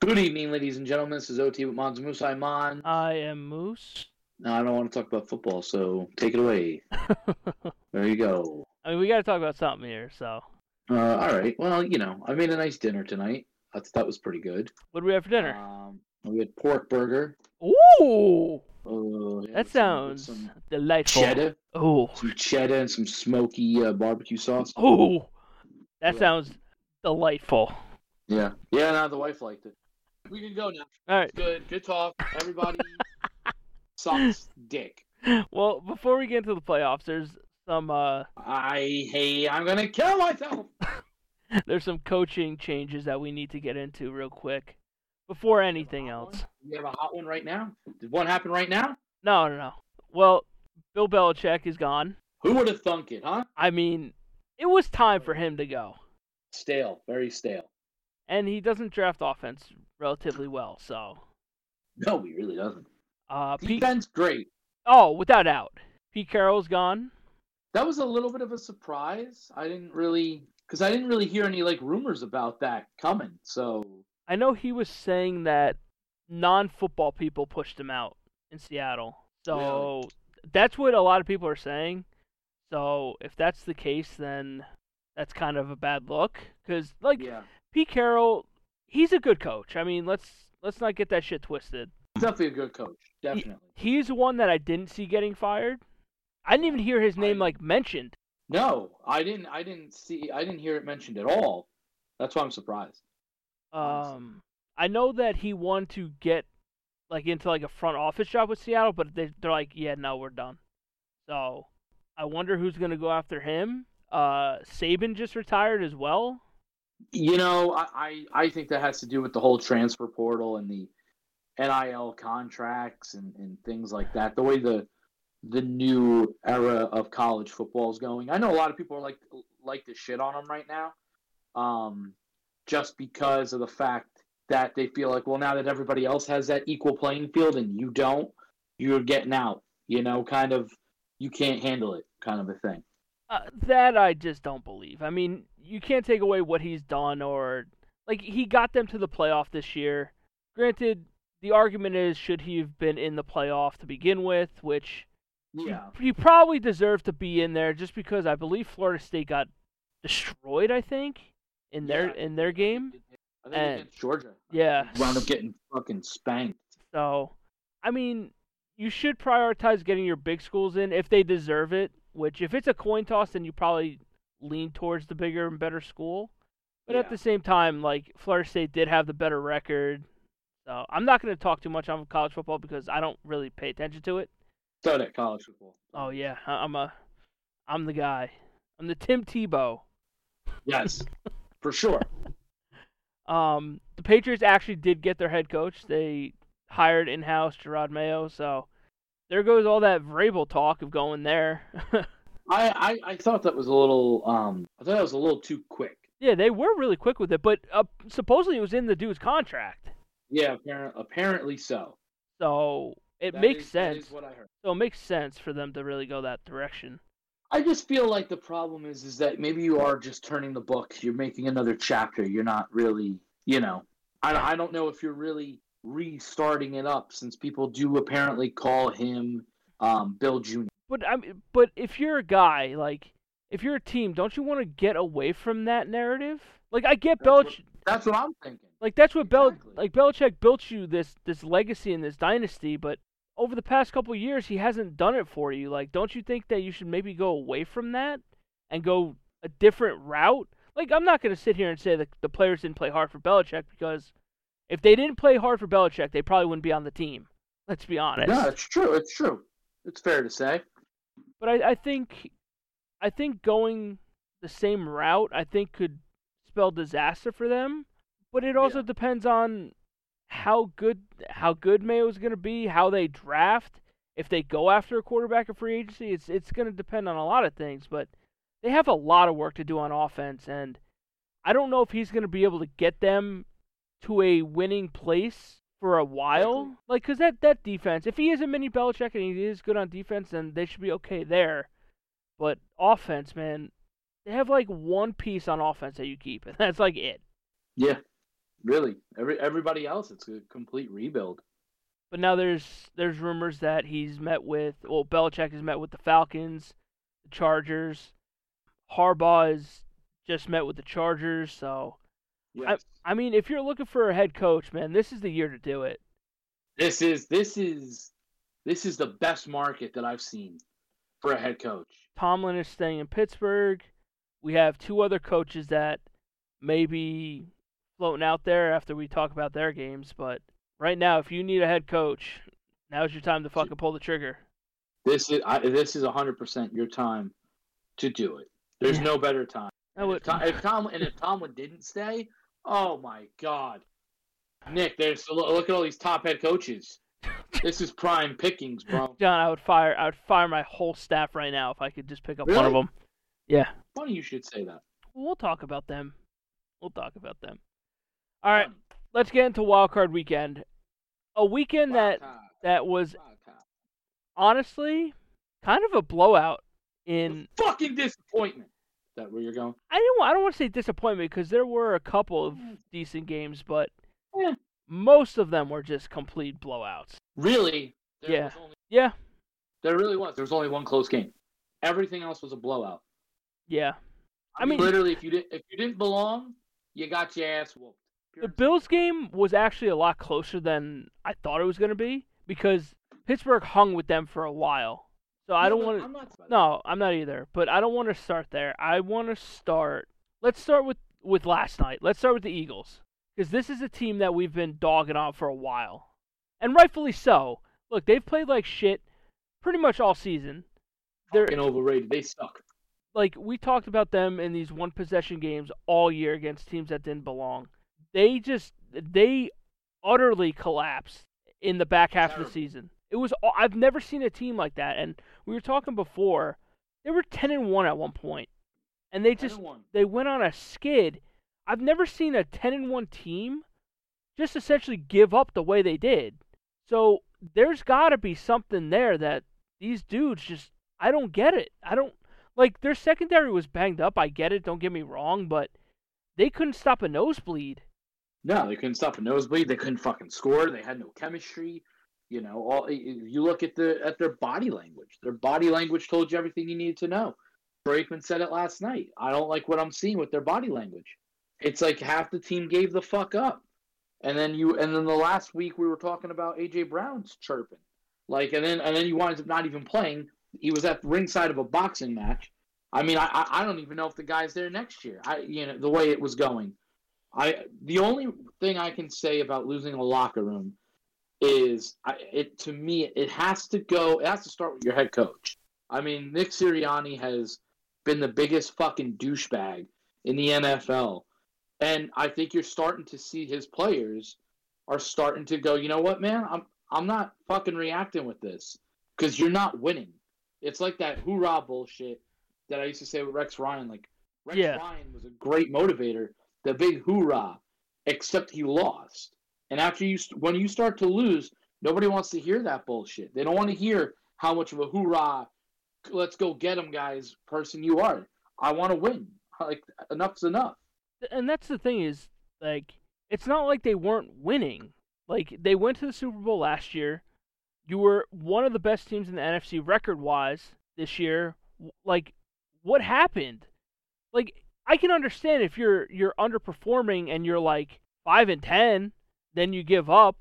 Good evening, ladies and gentlemen. This is OT with Mons Moose. I'm Mon. I am Moose. No, I don't want to talk about football, so take it away. There you go. I mean, we got to talk about something here. So, Uh, all right. Well, you know, I made a nice dinner tonight. I thought that was pretty good. what do we have for dinner? Um, we had pork burger. Ooh, Uh, yeah, that sounds some delightful. cheddar, Oh, some cheddar, and some smoky uh, barbecue sauce. oh, that Yeah. sounds delightful. Yeah, yeah. No, the wife liked it. We can go now. All right. Good, good talk. Everybody sucks dick. Well, before we get into the playoffs, there's some uh, I hey, I'm gonna kill myself. there's some coaching changes that we need to get into real quick before anything else. one? You have a hot one right now? Did one happen right now? No, no, no. Well, Bill Belichick is gone. Who would have thunk it, huh? I mean, it was time for him to go, Stale, very stale. and he doesn't draft offense relatively well. So, No, he really doesn't. uh, Pete, Defense, great. oh, without doubt, Pete Carroll's gone. That was a little bit of a surprise. I didn't really, because I didn't really hear any like rumors about that coming. So I know he was saying that non-football people pushed him out in Seattle. So that's what a lot of people are saying. So if that's the case, then that's kind of a bad look. Because like yeah, Pete Carroll, he's a good coach. I mean, let's let's not get that shit twisted. He's definitely a good coach. Definitely. He's one that I didn't see getting fired. I didn't even hear his name I- like mentioned. No, I didn't. I didn't see. I didn't hear it mentioned at all. That's why I'm surprised. Honestly. Um, I know that he wanted to get like into like a front office job with Seattle, but they they're like, yeah, no, we're done. So I wonder who's gonna go after him. Uh, Saban just retired as well. You know, I, I, I think that has to do with the whole transfer portal and the NIL contracts and, and things like that. The way the the new era of college football is going. I know a lot of people are like like to shit on them right now, um, just because of the fact that they feel like, well, now that everybody else has that equal playing field and you don't, you're getting out. You know, kind of, you can't handle it, kind of a thing. Uh, that I just don't believe. I mean, you can't take away what he's done or like he got them to the playoff this year. Granted, the argument is should he have been in the playoff to begin with, which Yeah. he probably deserved to be in there just because I believe Florida State got destroyed. I think in their Yeah. in their game. I think And- against Georgia. Yeah. Wound up getting fucking spanked. So, I mean, you should prioritize getting your big schools in if they deserve it. Which, if it's a coin toss, then you probably lean towards the bigger and better school. But at the same time, like Florida State did have the better record. So I'm not going to talk too much on college football because I don't really pay attention to it. So that college football. Oh yeah, I'm a, I'm the guy. I'm the Tim Tebow. Yes, for sure. Um, the Patriots actually did get their head coach. They hired in-house Jerod Mayo. So there goes all that Vrabel talk of going there. I, I, I thought that was a little um I thought that was a little too quick. yeah, they were really quick with it, but uh, supposedly it was in the dude's contract. Yeah, apparent, apparently so. So it That makes is- sense. is what I heard. So it makes sense for them to really go that direction. I just feel like the problem is is that maybe you are just turning the book. You're making another chapter. You're not really, you know. I, I don't know if you're really restarting it up since people do apparently call him um, Bill Jr. But I mean, but if you're a guy like if you're a team, don't you want to get away from that narrative? Like I get That's what- Belich, That's what I'm thinking. like that's what Bel Exactly. like Belichick built you this this legacy and this dynasty, but over the past couple of years he hasn't done it for you. Like don't you think that you should maybe go away from that and go a different route? Like I'm not going to sit here and say that the players didn't play hard for Belichick because if they didn't play hard for Belichick, they probably wouldn't be on the team. Let's be honest. No, it's true. It's true. It's fair to say. But I, I think I think going the same route I think could spell disaster for them. But it also Yeah. depends on how good how good Mayo's gonna be, how they draft, if they go after a quarterback or free agency, it's it's gonna depend on a lot of things, but they have a lot of work to do on offense and I don't know if he's gonna be able to get them to a winning place for a while. Exactly. Like, cause that that defense, if he is a mini Belichick and he is good on defense, then they should be okay there. But offense, man, they have like one piece on offense that you keep, and that's like it. Yeah. Really, every everybody else, it's a complete rebuild. But now there's there's rumors that he's met with well Belichick has met with the Falcons, the Chargers. Harbaugh has just met with the Chargers, so Yes. I mean if you're looking for a head coach, man, this is the year to do it. This is this is this is the best market that I've seen for a head coach. Tomlin is staying in Pittsburgh. We have two other coaches that may be floating out there after we talk about their games, but right now if you need a head coach, now's your time to fucking pull the trigger. This is I, this is hundred percent your time to do it. There's no better time. If, Tom, if Tom and if Tomlin didn't stay, oh my god, Nick, there's look at all these top head coaches. This is prime pickings, bro. John, I would fire I would fire my whole staff right now if I could just pick up one of them. Yeah. Funny you should say that. We'll talk about them. We'll talk about them. All right, let's get into Wild Card Weekend. A weekend that card, that was honestly kind of a blowout. In fucking disappointment. That where you're going? I don't I don't want to say disappointment because there were a couple of mm. decent games, but Yeah. most of them were just complete blowouts. Really? There Yeah. Was only, Yeah, there really was. There was only one close game. Everything else was a blowout. yeah. I, I mean, mean- literally, if you didn't if you didn't belong, you got your ass whooped. The Bills game was actually a lot closer than I thought it was going to be because Pittsburgh hung with them for a while. So I don't want to. I'm not. No, I'm not either. But I don't want to start there. I want to start. Let's start with with last night. Let's start with the Eagles because this is a team that we've been dogging on for a while, and rightfully so. Look, they've played like shit pretty much all season. They're Fucking overrated. They suck. like we talked about them in these one possession games all year against teams that didn't belong. They just they utterly collapsed in the back half of the season. It was I've never seen a team like that. And we were talking before, they were 10 and 1 at one. And they just 10-1. they went on a skid. I've never seen a 10 and 1 team just essentially give up the way they did. So there's got to be something there that these dudes just I don't get it. I don't like their secondary was banged up. I get it. Don't get me wrong, but they couldn't stop a nosebleed. No, they couldn't stop a nosebleed. They couldn't fucking score. They had no chemistry. You know, all you look at the at their body language. Their body language told you everything you needed to know. Brakeman said it last night. I don't like what I'm seeing with their body language. It's like half the team gave the fuck up. And then you and then the last week we were talking about AJ Brown's chirping. Like and then and then he winds up not even playing. He was at the ringside of a boxing match. I mean, I I I don't even know if the guy's there next year. I you know the way it was going. I the only thing I can say about losing a locker room is it to me it has to go. It has to start with your head coach. I mean, Nick Sirianni has been the biggest fucking douchebag in the NFL, and I think you're starting to see his players are starting to go. You know what, man? I'm I'm not fucking reacting with this because you're not winning. It's like that hoorah bullshit that I used to say with Rex Ryan. Like Rex Yeah. Ryan was a great motivator, the big hoorah, except he lost. And after you, when you start to lose, nobody wants to hear that bullshit. They don't want to hear how much of a hoorah, let's go get them, guys, person you are. I want to win. Like enough's enough. And that's the thing is like it's not like they weren't winning. Like they went to the Super Bowl last year. You were one of the best teams in the NFC record wise this year. Like what happened? Like I can understand if you're you're underperforming and you're like 5 and 10, then you give up.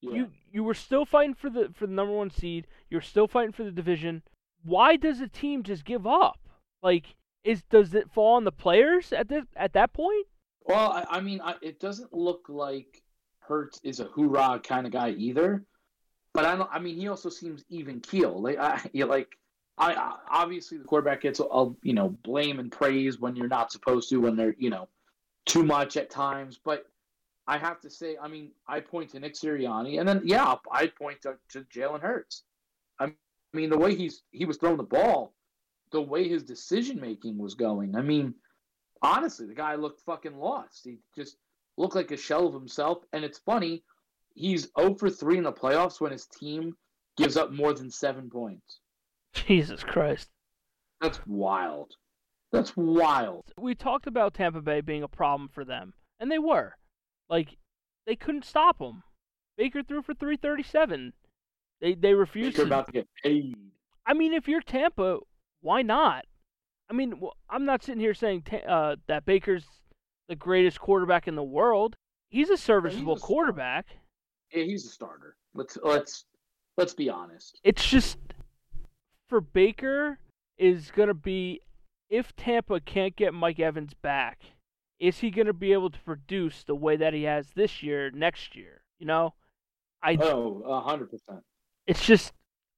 Yeah. You you were still fighting for the for the number 1 seed. You're still fighting for the division. Why does a team just give up? Like is does it fall on the players at this at that point? Well, I, I mean, I, it doesn't look like Hurts is a hoorah kind of guy either. But I don't. I mean, he also seems even keel. Like, I, you like, I, I obviously the quarterback gets a you know blame and praise when you're not supposed to, when they're you know too much at times. But I have to say, I mean, I point to Nick Sirianni, and then yeah, I point to, to Jalen Hurts. I mean, the way he's he was throwing the ball, the way his decision making was going. I mean, honestly, the guy looked fucking lost. He just looked like a shell of himself. And it's funny, he's 0 for 3 in the playoffs when his team gives up more than seven points. Jesus Christ. That's wild. That's wild. We talked about Tampa Bay being a problem for them, and they were. Like they couldn't stop him. Baker threw for 337. They they refused Baker to. about to get paid. I mean, if you're Tampa, why not? I mean, I'm not sitting here saying uh, that Baker's the greatest quarterback in the world. He's a serviceable he's a quarterback. Yeah, he's a starter. Let's let's let's be honest. It's just for Baker is going to be if Tampa can't get Mike Evans back, is he going to be able to produce the way that he has this year next year? You know, I oh, a hundred percent. It's just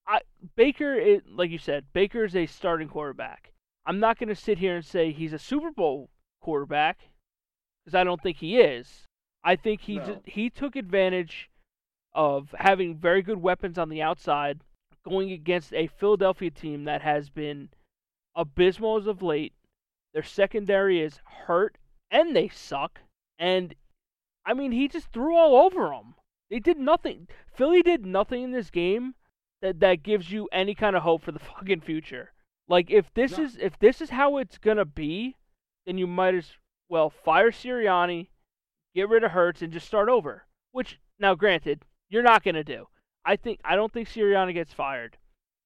I Baker is like you said, Baker is a starting quarterback. I'm not going to sit here and say he's a Super Bowl quarterback because I don't think he is. I think he No. he took advantage of having very good weapons on the outside, going against a Philadelphia team that has been abysmal as of late. Their secondary is hurt and they suck. And I mean, he just threw all over them. They did nothing. Philly did nothing in this game that that gives you any kind of hope for the fucking future. Like if this No. is if this is how it's gonna be, then you might as well fire Sirianni, get rid of Hurts, and just start over. Which now, granted, you're not gonna do. I think I don't think Sirianni gets fired.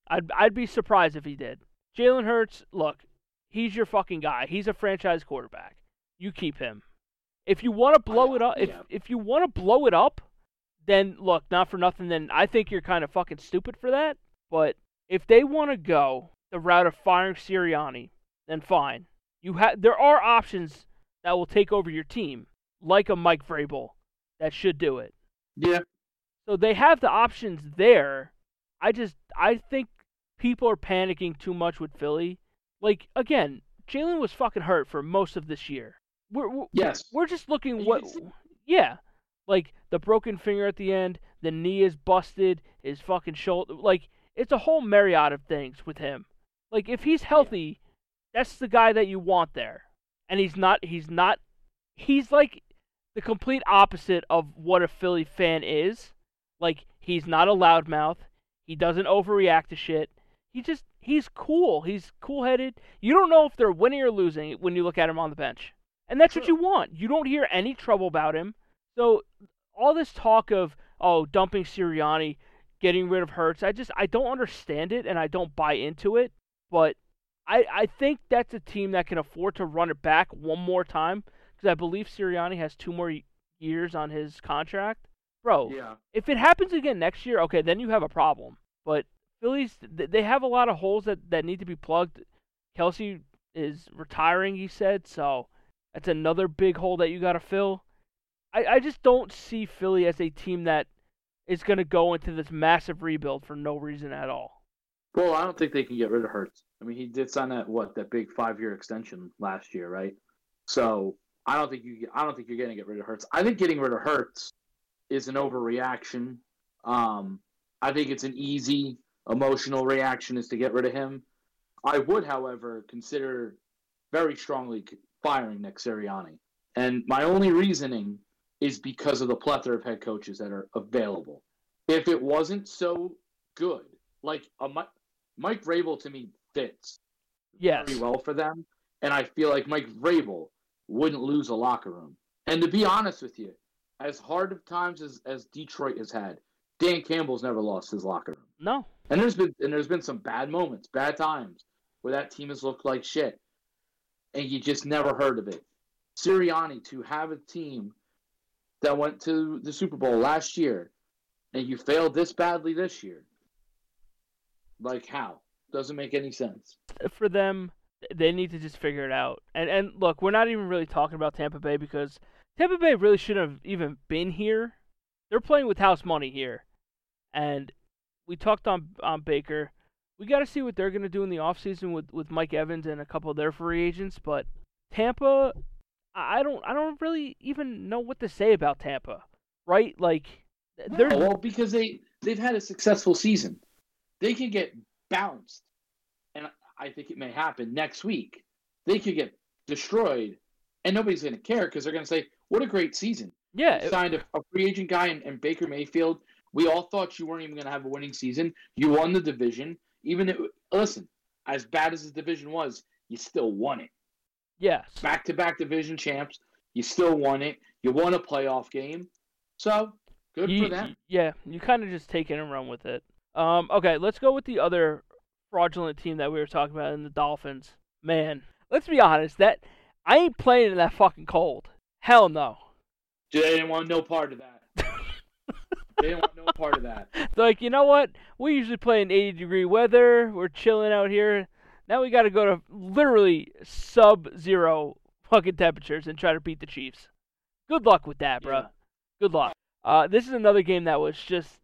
I'd I'd be surprised if he did. Jalen Hurts, look, he's your fucking guy. He's a franchise quarterback. You keep him. If you want to blow it up, if yeah. if you want to blow it up, then look, not for nothing. Then I think you're kind of fucking stupid for that. But if they want to go the route of firing Sirianni, then fine. You have there are options that will take over your team, like a Mike Vrabel, that should do it. Yeah, So they have the options there. I just I think people are panicking too much with Philly. Like again, Jalen was fucking hurt for most of this year. We're we're, yes. we're just looking what yeah. Like the broken finger at the end, the knee is busted, his fucking shoulder like it's a whole myriad of things with him. Like if he's healthy, that's the guy that you want there. And he's not he's not he's like the complete opposite of what a Philly fan is. Like he's not a loudmouth. He doesn't overreact to shit. He just he's cool. He's cool-headed. You don't know if they're winning or losing when you look at him on the bench. And that's what you want. You don't hear any trouble about him. So all this talk of oh dumping Sirianni, getting rid of Hurts, I just I don't understand it and I don't buy into it. But I I think that's a team that can afford to run it back one more time because I believe Sirianni has two more years on his contract. Bro, Yeah. if it happens again next year, okay, then you have a problem. But Phillies, they have a lot of holes that, that need to be plugged. Kelce is retiring, he said, so that's another big hole that you got to fill. I, I just don't see Philly as a team that is going to go into this massive rebuild for no reason at all. Well, I don't think they can get rid of Hurts. I mean, he did sign that what that big five-year extension last year, right? So I don't think you. I don't think you're going to get rid of Hurts. I think getting rid of Hurts is an overreaction. Um, I think it's an easy emotional reaction is to get rid of him. I would, however, consider very strongly firing Nick Sirianni, and my only reasoning is because of the plethora of head coaches that are available. If it wasn't so good, like uh, a Mike, Mike Vrabel to me fits Yes. very well for them, and I feel like Mike Vrabel wouldn't lose a locker room. And to be honest with you, as hard of times as, as Detroit has had, Dan Campbell's never lost his locker room. No. And there's been and there's been some bad moments, bad times where that team has looked like shit, and you just never heard of it. Sirianni to have a team that went to the Super Bowl last year, and you failed this badly this year. Like how? Doesn't make any sense. for them, they need to just figure it out. And and look, we're not even really talking about Tampa Bay because Tampa Bay really shouldn't have even been here. They're playing with house money here, and we talked on on Baker. We got to see what they're gonna do in the offseason with with Mike Evans and a couple of their free agents. But Tampa, I don't I don't really even know what to say about Tampa. Right? Like they're No, well, because they they've had a successful season, they could get bounced, and I think it may happen next week. They could get destroyed, and nobody's going to care because they're going to say, "What a great season!" yeah. It- signed a, a free agent guy in, in Baker Mayfield. We all thought you weren't even going to have a winning season. You won the division. Even if, listen, as bad as the division was, you still won it. yes. Back to back division champs. You still won it. You won a playoff game. So good you, for them. Yeah, you kind of just take it and run with it. Um, okay, let's go with the other fraudulent team that we were talking about in the Dolphins. Man, let's be honest. That I ain't playing in that fucking cold. Hell no. They didn't want no part of that. They didn't want no part of that. They're like, you know what? We usually play in 80 degree weather. We're chilling out here. Now we got to go to literally sub zero fucking temperatures and try to beat the Chiefs. Good luck with that, bro. Yeah. Good luck. Uh, this is another game that was just,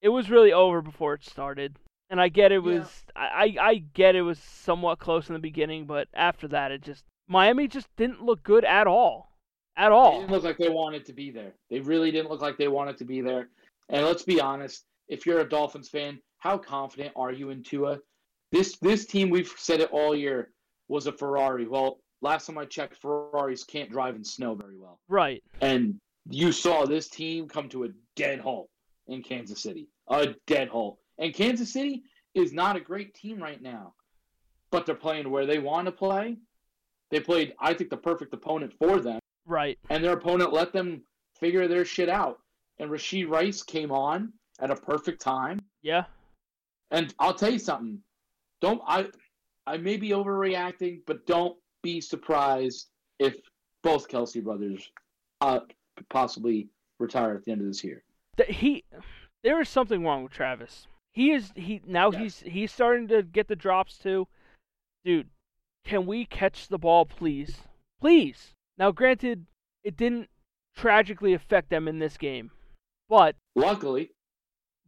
it was really over before it started. And I get it was, I, I I get it was somewhat close in the beginning, but after that, it just, Miami just didn't look good at all. At They all. didn't look like they wanted to be there. They really didn't look like they wanted to be there. And let's be honest, if you're a Dolphins fan, how confident are you in Tua? This this team, we've said it all year, was a Ferrari. Well, last time I checked, Ferraris can't drive in snow very well. Right. And you saw this team come to a dead halt in Kansas City. A dead halt. And Kansas City is not a great team right now. But they're playing where they want to play. They played, I think, the perfect opponent for them. Right. And their opponent let them figure their shit out. And Rashee Rice came on at a perfect time. Yeah. And I'll tell you something. Don't I I may be overreacting, but don't be surprised if both Kelce brothers uh possibly retire at the end of this year. He there is something wrong with Travis. He is he now Yes. he's he's starting to get the drops too. Dude, can we catch the ball please? Please. Now granted it didn't tragically affect them in this game. But Luckily,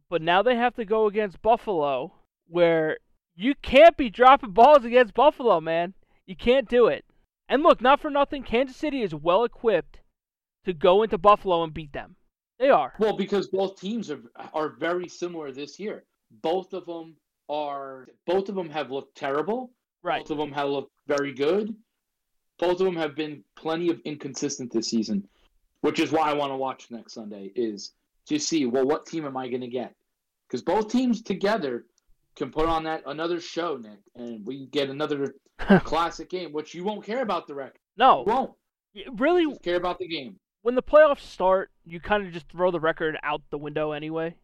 but now they have to go against Buffalo where you can't be dropping balls against Buffalo, man. You can't do it. And look, not for nothing, Kansas City is well equipped to go into Buffalo and beat them. They are. well, because both teams are are very similar this year. Both of them are both of them have looked terrible. Right. Both of them have looked very good. Both of them have been plenty of inconsistent this season, which is why I want to watch next Sunday is to see well what team am I going to get because both teams together can put on that another show, Nick, and we get another classic game, which you won't care about the record. You No, won't y- really, You just care about the game. when the playoffs start, you kind of just throw the record out the window anyway,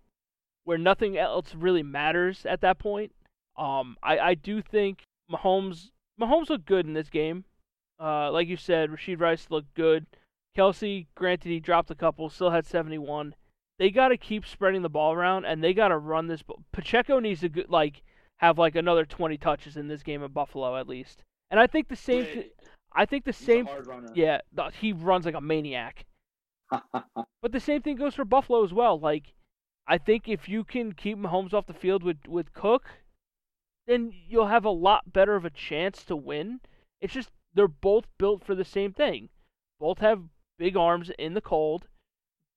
where nothing else really matters at that point. Um, I, I do think Mahomes Mahomes looked good in this game. Uh, like you said, Rashee Rice looked good. Kelce, granted, he dropped a couple, still had 71. They got to keep spreading the ball around, and they got to run this. Pacheco needs to like have like another 20 touches in this game in Buffalo at least. And I think the same. Th- I think the He's same. a hard runner. Yeah, th- he runs like a maniac. But the same thing goes for Buffalo as well. Like, I think if you can keep Mahomes off the field with with Cook, then you'll have a lot better of a chance to win. It's just they're both built for the same thing. Both have big arms in the cold,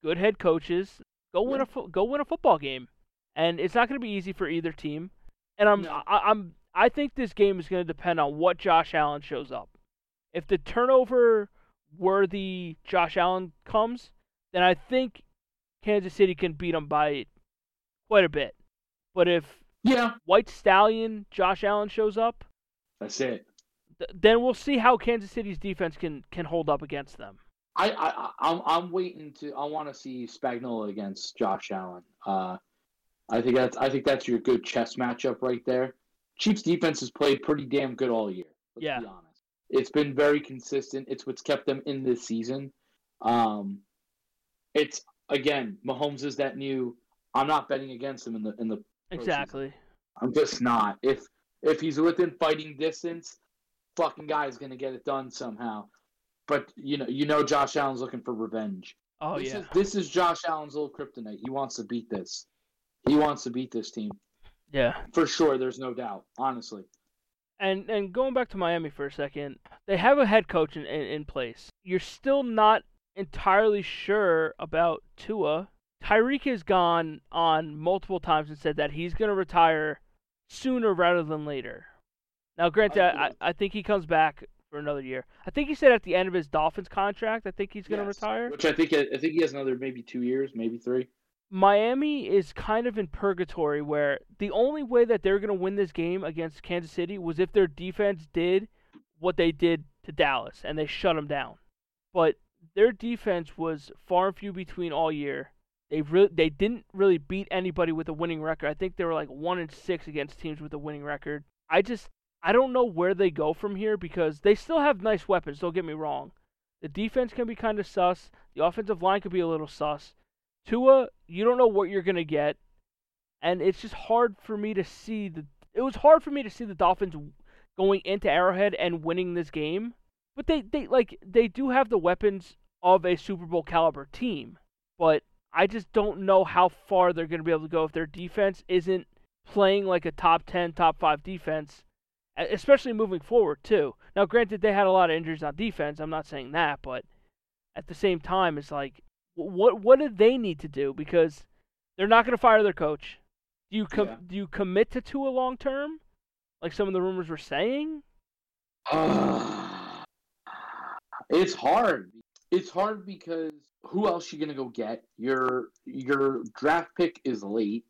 good head coaches. Go win a fo- go win a football game, and it's not going to be easy for either team. And I'm No. I, I'm I think this game is going to depend on what Josh Allen shows up. If the turnover worthy Josh Allen comes, then I think Kansas City can beat them by quite a bit. But if yeah, White Stallion Josh Allen shows up, that's it. th- then we'll see how Kansas City's defense can can hold up against them. I, I I'm I'm waiting to I want to see Spagnuolo against Josh Allen. Uh, I think that's I think that's your good chess matchup right there. Chiefs defense has played pretty damn good all year. Let's Yeah. be honest. It's been very consistent. It's what's kept them in this season. Um, it's again Mahomes is that new. I'm not betting against him in the in the. Exactly. I'm just not. If if he's within fighting distance, fucking guy is gonna get it done somehow. But you know, you know, Josh Allen's looking for revenge. Oh this yeah. is this is Josh Allen's little kryptonite. He wants to beat this. He wants to beat this team Yeah. for sure. There's no doubt. Honestly, And and going back to Miami for a second, they have a head coach in, in, in place. You're still not entirely sure about Tua. Tyreek has gone on multiple times and said that he's going to retire sooner rather than later. Now, granted, I. I think he comes back for another year. I think he said at the end of his Dolphins contract, I think he's going to Yes. retire. Which I think I think he has another maybe two years, maybe three. Miami is kind of in purgatory where the only way that they're going to win this game against Kansas City was if their defense did what they did to Dallas and they shut them down. But their defense was far and few between all year. They really they didn't really beat anybody with a winning record. I think they were like one and six against teams with a winning record. I just I don't know where they go from here because they still have nice weapons. Don't get me wrong. The defense can be kind of sus. The offensive line could be a little sus. Tua, you don't know what you're gonna get, and it's just hard for me to see the. It was hard for me to see the Dolphins going into Arrowhead and winning this game, but they they like they do have the weapons of a Super Bowl caliber team, but I just don't know how far they're going to be able to go if their defense isn't playing like a top 10, top 5 defense, especially moving forward, too. Now, granted, they had a lot of injuries on defense. I'm not saying that, but at the same time, it's like, what what do they need to do? Because they're not going to fire their coach. Do you com- yeah. do you commit to Tua long term, like some of the rumors were saying? Uh, it's hard. It's hard because who else you gonna go get? Your your draft pick is late.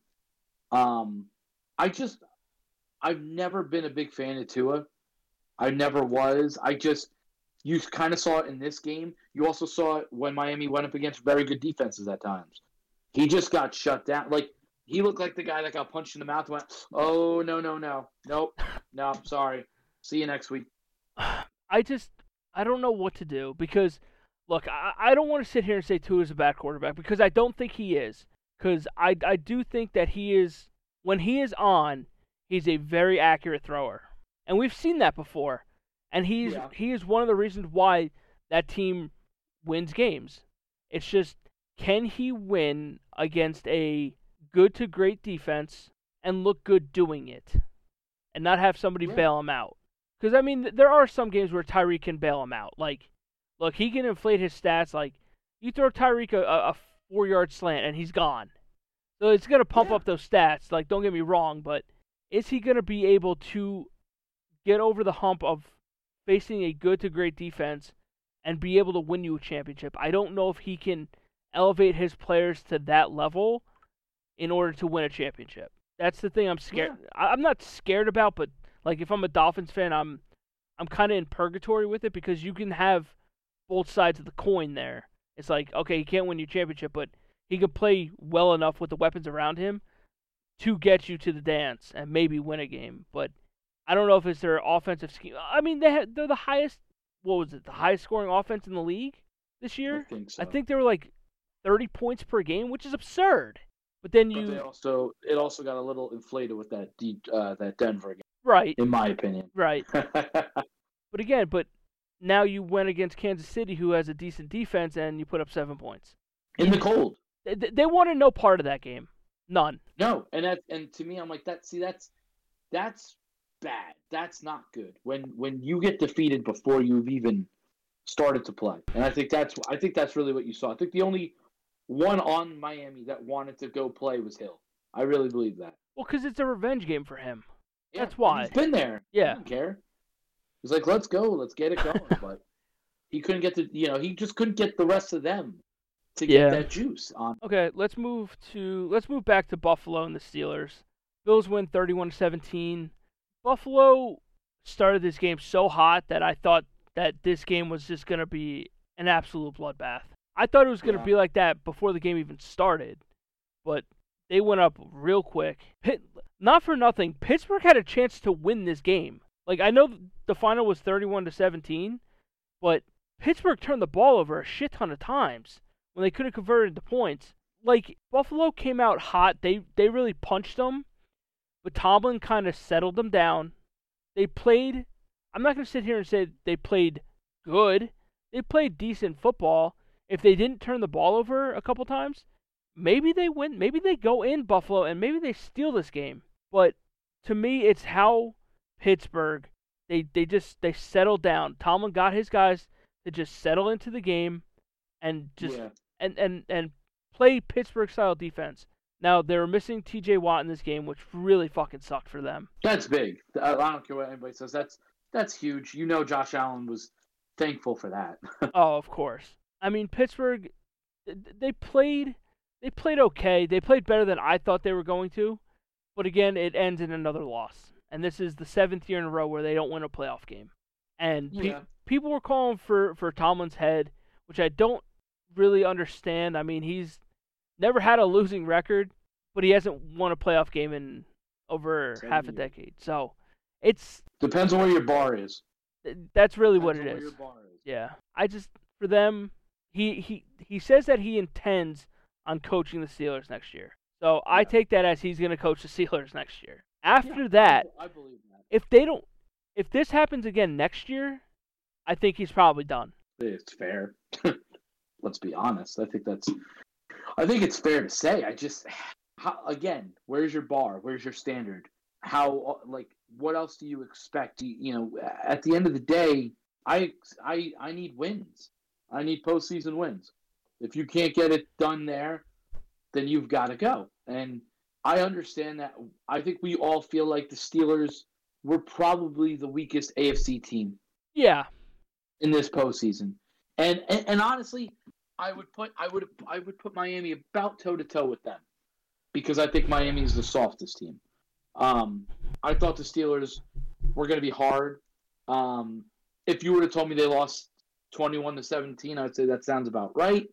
Um, I just I've never been a big fan of Tua. I never was. I just you kind of saw it in this game. You also saw it when Miami went up against very good defenses at times. He just got shut down. Like he looked like the guy that got punched in the mouth. Went, oh no no no nope no sorry. See you next week. I just I don't know what to do because look, I, I don't want to sit here and say Tua is a bad quarterback because I don't think he is. Because I, I do think that he is, when he is on, he's a very accurate thrower. And we've seen that before. And he's yeah. he is one of the reasons why that team wins games. It's just can he win against a good to great defense and look good doing it and not have somebody yeah. bail him out? Because I mean, there are some games where Tyreek can bail him out. Like Look, he can inflate his stats. Like you throw Tyreek a, a four yard slant and he's gone. So it's gonna pump yeah. up those stats. Like don't get me wrong, but is he gonna be able to get over the hump of facing a good to great defense and be able to win you a championship? I don't know if he can elevate his players to that level in order to win a championship. That's the thing I'm scared. Yeah. I'm not scared about, but like if I'm a Dolphins fan, I'm I'm kind of in purgatory with it because you can have both sides of the coin there. It's like, okay, he can't win your championship, but he could play well enough with the weapons around him to get you to the dance and maybe win a game. But I don't know if it's their offensive scheme. I mean, they had, they're the highest. What was it? The highest scoring offense in the league this year. I think so. I think they were like 30 points per game, which is absurd. But then you but also it also got a little inflated with that deep uh, that Denver game. Right. In my opinion. Right. but again, but now you went against Kansas City, who has a decent defense, and you put up seven points in the cold. They, they wanted no part of that game, none. No, and that and to me, I'm like that. See, that's that's bad. That's not good. When when you get defeated before you've even started to play, and I think that's I think that's really what you saw. I think the only one on Miami that wanted to go play was Hill. I really believe that. Well, because it's a revenge game for him. Yeah, that's why. He's been there. Yeah. I don't care. He's like, let's go, let's get it going. but he couldn't get the, you know, he just couldn't get the rest of them to get yeah. that juice on. Okay, let's move to let's move back to Buffalo and the Steelers. Bills win 31-17. Buffalo started this game so hot that I thought that this game was just going to be an absolute bloodbath. I thought it was going to yeah. be like that before the game even started, but they went up real quick. Pitt, not for nothing, Pittsburgh had a chance to win this game. Like I know the final was 31 to 17, but Pittsburgh turned the ball over a shit ton of times when they could have converted the points. Like Buffalo came out hot. They they really punched them, but Tomlin kind of settled them down. They played. I'm not going to sit here and say they played good. They played decent football. If they didn't turn the ball over a couple times, maybe they win. Maybe they go in Buffalo and maybe they steal this game. But to me, it's how Pittsburgh, they they just they settled down. Tomlin got his guys to just settle into the game and just yeah. And and and play Pittsburgh style defense. Now they were missing T.J. Watt in this game, which really fucking sucked for them. That's big. I don't care what anybody says. That's that's huge. You know, Josh Allen was thankful for that. oh, of course. I mean, Pittsburgh, they played they played okay. They played better than I thought they were going to, but again, it ends in another loss and this is the seventh year in a row where they don't win a playoff game. And pe- yeah. people were calling for for Tomlin's head, which I don't really understand. I mean, he's never had a losing record, but he hasn't won a playoff game in over Seven half a decade. So it's Depends on where your bar is. that's really what Depends it on where is. your bar is. Yeah, I just for them, he he he says that he intends on coaching the Steelers next year. So I take that as he's going to coach the Steelers next year. After Yeah, that, I, I believe that. if they don't, if this happens again next year, I think he's probably done. It's fair. Let's be honest. I think that's. I think it's fair to say. I just, how, again, where's your bar? Where's your standard? How like what else do you expect? You, you know, at the end of the day, I I I need wins. I need postseason wins. If you can't get it done there, then you've got to go. And I understand that. I think we all feel like the Steelers were probably the weakest AFC team Yeah, in this postseason. And, and and honestly, I would put I would I would put Miami about toe to toe with them because I think Miami is the softest team. Um, I thought the Steelers were going to be hard. Um, if you would have told me they lost twenty-one to seventeen, I'd say that sounds about right.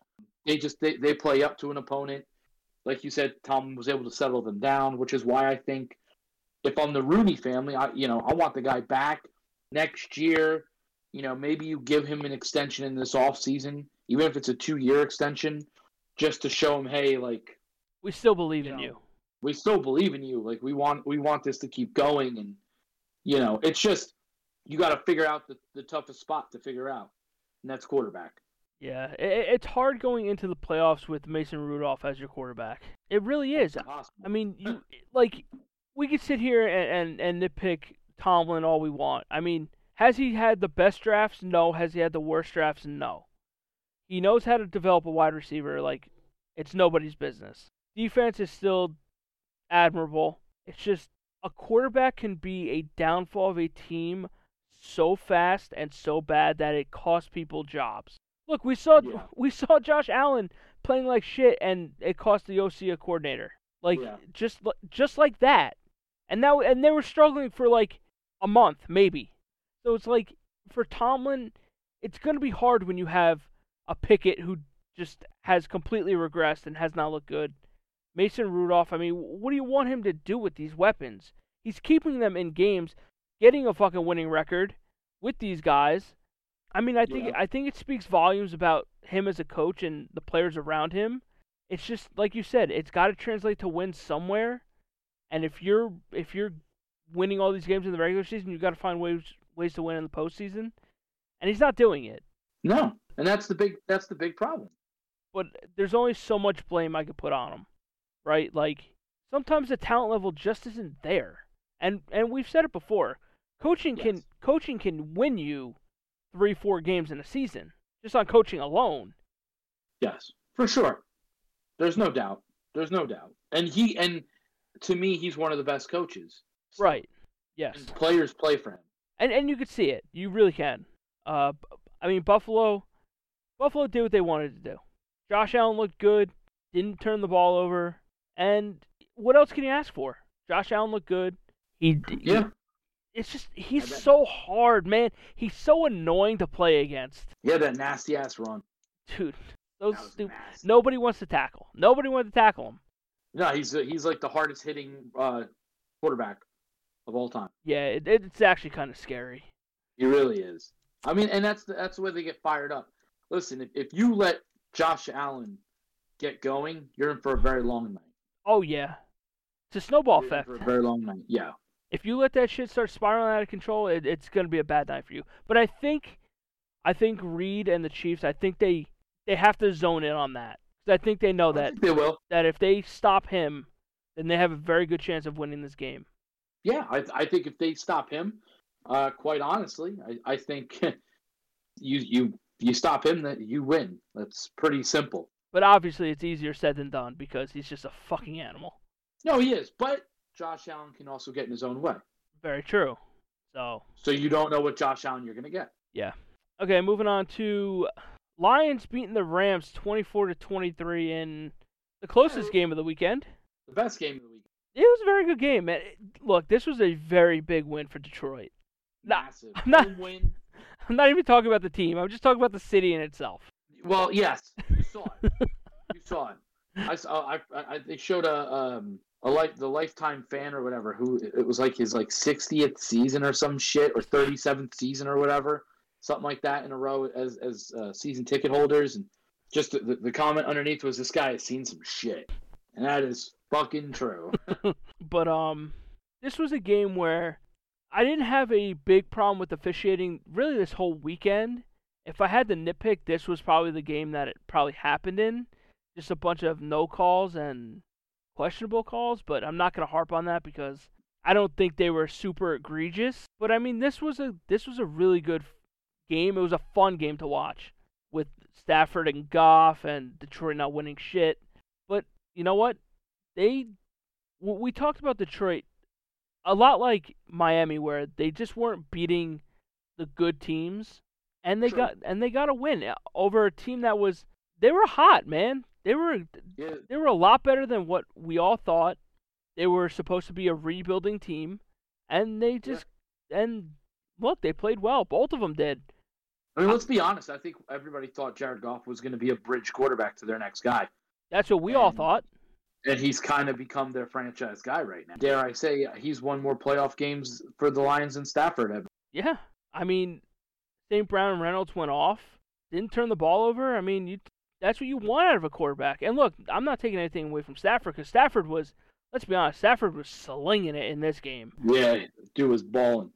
They just they, they play up to an opponent. Like you said, Tom was able to settle them down, which is why I think if I'm the Rooney family, I you know I want the guy back next year. You know, maybe you give him an extension in this off season, even if it's a two year extension, just to show him, hey, like we still believe in know, you. we still believe in you. Like we want we want this to keep going, and you know, it's just you got to figure out the, the toughest spot to figure out, and that's quarterback. Yeah, i i- it's hard going into the playoffs with Mason Rudolph as your quarterback. It really is. I mean, you like we could sit here and, and, and nitpick Tomlin all we want. I mean, has he had the best drafts? No. Has he had the worst drafts? No. He knows how to develop a wide receiver. Like, it's nobody's business. Defense is still admirable. It's just a quarterback can be a downfall of a team so fast and so bad that it costs people jobs. Look, we saw Yeah. we saw Josh Allen playing like shit, and it cost the OC a coordinator. Like Yeah. just just like that, and now and they were struggling for like a month maybe. So it's like for Tomlin, it's gonna be hard when you have a Pickett who just has completely regressed and has not looked good. Mason Rudolph, I mean, what do you want him to do with these weapons? He's keeping them in games, getting a fucking winning record with these guys. I mean, I think Yeah. I think it speaks volumes about him as a coach and the players around him. It's just like you said, it's got to translate to win somewhere. And if you're if you're winning all these games in the regular season, you've got to find ways ways to win in the postseason. And he's not doing it. No, and that's the big that's the big problem. but there's only so much blame I could put on him, right? Like sometimes the talent level just isn't there, and and we've said it before. Coaching can coaching can win you three four games in a season just on coaching alone. Yes, for sure. There's no doubt. There's no doubt. And he and to me, he's one of the best coaches. Right. Yes. And players play for him. And and you could see it. You really can. Uh, I mean Buffalo, Buffalo did what they wanted to do. Josh Allen looked good. Didn't turn the ball over. And what else can you ask for? Josh Allen looked good. He d- he- Yeah. it's just he's so hard, man. He's so annoying to play against, Yeah, that nasty ass run. dude. Those stupid. nasty. Nobody wants to tackle. Nobody wanted to tackle him. No, he's he's like the hardest hitting uh, quarterback of all time. Yeah, it, it's actually kind of scary. He really is. I mean, and that's the, that's the way they get fired up. Listen, if, if you let Josh Allen get going, you're in for a very long night. Oh yeah, it's a snowball You're effect. for a very long night. Yeah. if you let that shit start spiraling out of control, it, it's going to be a bad night for you. But I think, I think Reid and the Chiefs, I think they they have to zone in on that. I think they know that they will. that if they stop him, then they have a very good chance of winning this game. Yeah, I, I think if they stop him, uh, quite honestly, I, I think you you you stop him, that you win. That's pretty simple. But obviously, it's easier said than done because he's just a fucking animal. No, he is, but Josh Allen can also get in his own way. Very true. So So you don't know what Josh Allen you're going to get. Yeah. Okay, moving on to Lions beating the Rams twenty-four to twenty-three in the closest game of the weekend. The best game of the week. It was a very good game, man. Look, this was a very big win for Detroit. Nah, Massive. I'm not- win. I'm not even talking about the team. I'm just talking about the city in itself. Well, yes, you saw it. you saw it. I saw. I, I, they showed a um a life the lifetime fan or whatever who it was like his like 60th season or some shit or 37th season or whatever something like that in a row as as uh, season ticket holders and just the, the comment underneath was this guy has seen some shit and that is fucking true but um this was a game where I didn't have a big problem with officiating really this whole weekend. If I had to nitpick, this was probably the game that it probably happened in. Just a bunch of no calls and questionable calls, but I'm not going to harp on that because I don't think they were super egregious. But I mean, this was a this was a really good game. It was a fun game to watch with Stafford and Goff and Detroit not winning shit. But you know what? They we talked about Detroit a lot like Miami, where they just weren't beating the good teams, and they got and they got a win uh, over a team that was they were hot, man. They were yeah. they were a lot better than what we all thought. They were supposed to be a rebuilding team, and they just yeah. and look, they played well. Both of them did. I mean, let's be honest. I think everybody thought Jared Goff was going to be a bridge quarterback to their next guy. That's what we and, all thought and he's kind of become their franchise guy right now. Dare I say, he's won more playoff games for the Lions than Stafford. Yeah, I mean, St. Brown and Reynolds went off, didn't turn the ball over. I mean, you that's what you want out of a quarterback. And look, I'm not taking anything away from Stafford because Stafford was, let's be honest, Stafford was slinging it in this game. Yeah, dude was balling.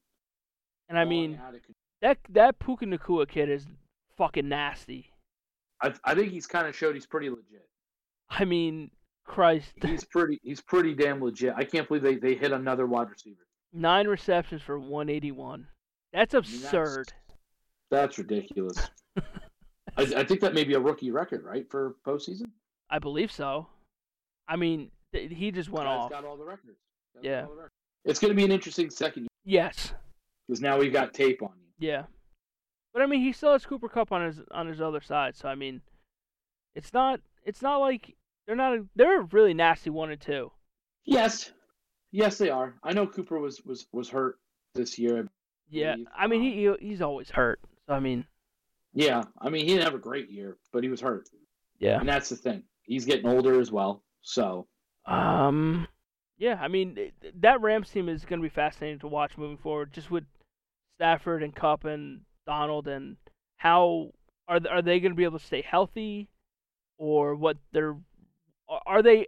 And I mean, that that Puka Nacua kid is fucking nasty. I I think he's kind of showed he's pretty legit. I mean, Christ. He's pretty he's pretty damn legit. I can't believe they, they hit another wide receiver. Nine receptions for 181. That's absurd. That's, that's, ridiculous. I, I, think that may be a rookie record, right, for postseason? I believe so. I mean, th- he just went off. got all the records. yeah. The records. It's going to be an interesting second. Yes. Because now we've got tape on you. Yeah. But I mean, he still has Cooper Kupp on his on his other side, so I mean, it's not it's not like they're not. A, they're a really nasty one and two. Yes, yes, they are. I know Cooper was was was hurt this year. yeah, I mean he um, he's always hurt. So I mean. Yeah, I mean he didn't have a great year, but he was hurt. Yeah, and that's the thing. He's getting older as well. So. Um. Yeah, I mean that Rams team is going to be fascinating to watch moving forward, just with Stafford and Kupp and Donald and how are are they going to be able to stay healthy, or what their are they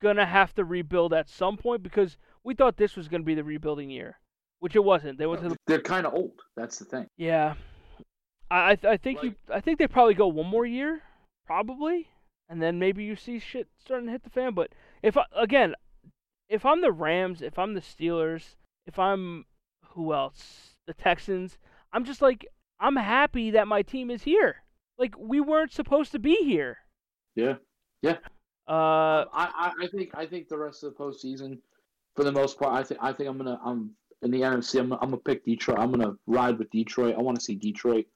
gonna have to rebuild at some point? Because we thought this was gonna be the rebuilding year, which it wasn't. They went to the. They're kind of old. That's the thing. Yeah, I I think like... you I think they probably go one more year, probably, and then maybe you see shit starting to hit the fan. But if I, again, if I'm the Rams, if I'm the Steelers, if I'm who else, the Texans, I'm just like I'm happy that my team is here. Like we weren't supposed to be here. Yeah. Yeah. Uh, I, I think I think the rest of the postseason, for the most part, I think I think I'm gonna I'm in the NFC. I'm I'm gonna pick Detroit. I'm gonna ride with Detroit. I want to see Detroit.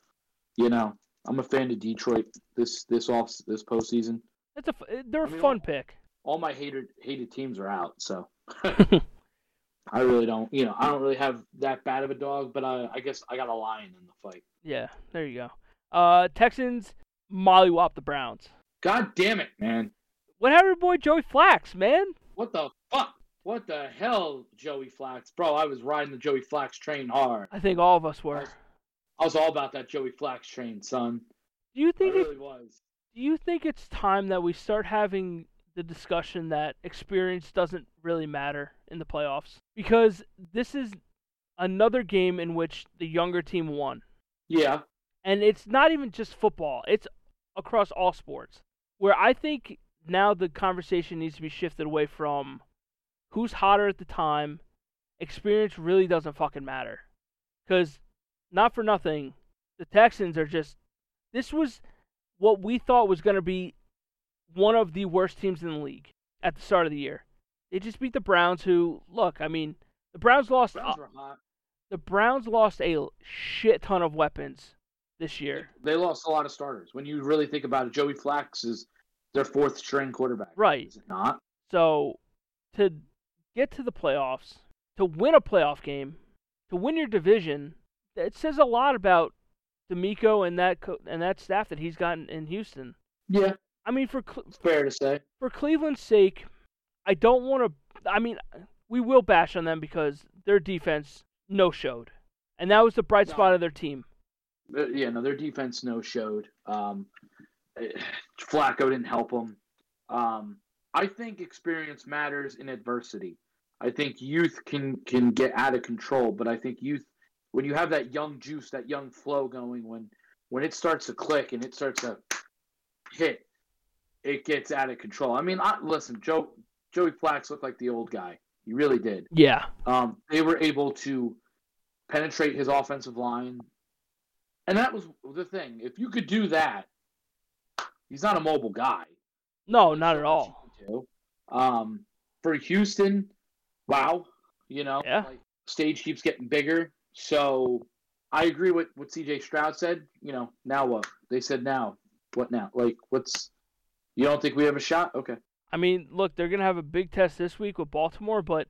You know, I'm a fan of Detroit this this off this postseason. It's a they're a I mean, fun all, pick. All my hated hated teams are out, so I really don't. You know, I don't really have that bad of a dog, but I I guess I got a lion in the fight. Yeah, there you go. Uh, Texans mollywop the Browns. God damn it, man! What happened to boy Joey Flax, man? What the fuck? What the hell, Joey Flax? Bro, I was riding the Joey Flax train hard. I think all of us were. I was, I was all about that Joey Flax train, son. Do you think I really it, was? Do you think it's time that we start having the discussion that experience doesn't really matter in the playoffs? Because this is another game in which the younger team won. Yeah. And it's not even just football. It's across all sports. Where I think now the conversation needs to be shifted away from who's hotter at the time. Experience really doesn't fucking matter. Because, not for nothing, the Texans are just. This was what we thought was going to be one of the worst teams in the league at the start of the year. They just beat the Browns, who, look, I mean, the Browns lost. Browns uh, the Browns lost a shit ton of weapons this year. They lost a lot of starters. When you really think about it, Joey Flax is their fourth string quarterback. Right. Is it not? So to get to the playoffs, to win a playoff game, to win your division, it says a lot about DeMeco and that co- and that staff that he's gotten in Houston. Yeah, I mean, for Cle- fair to say. for Cleveland's sake, I don't want to. I mean, we will bash on them because their defense no showed, and that was the bright No. spot of their team. Yeah, no, their defense no showed. Um, Flacco didn't help him. Um, I think experience matters in adversity. I think youth can can get out of control, but I think youth when you have that young juice, that young flow going, when when it starts to click and it starts to hit, it gets out of control. I mean, I, listen, Joe Joey Flax looked like the old guy. He really did. Yeah, Um, they were able to penetrate his offensive line, and that was the thing. If you could do that, he's not a mobile guy. no, not at all. he can do. Um, for Houston, wow, you know, Yeah. like, stage keeps getting bigger. So I agree with what CJ Stroud said. You know, now what? They said now. What now? Like, what's? You don't think we have a shot? Okay. I mean, look, they're gonna have a big test this week with Baltimore, but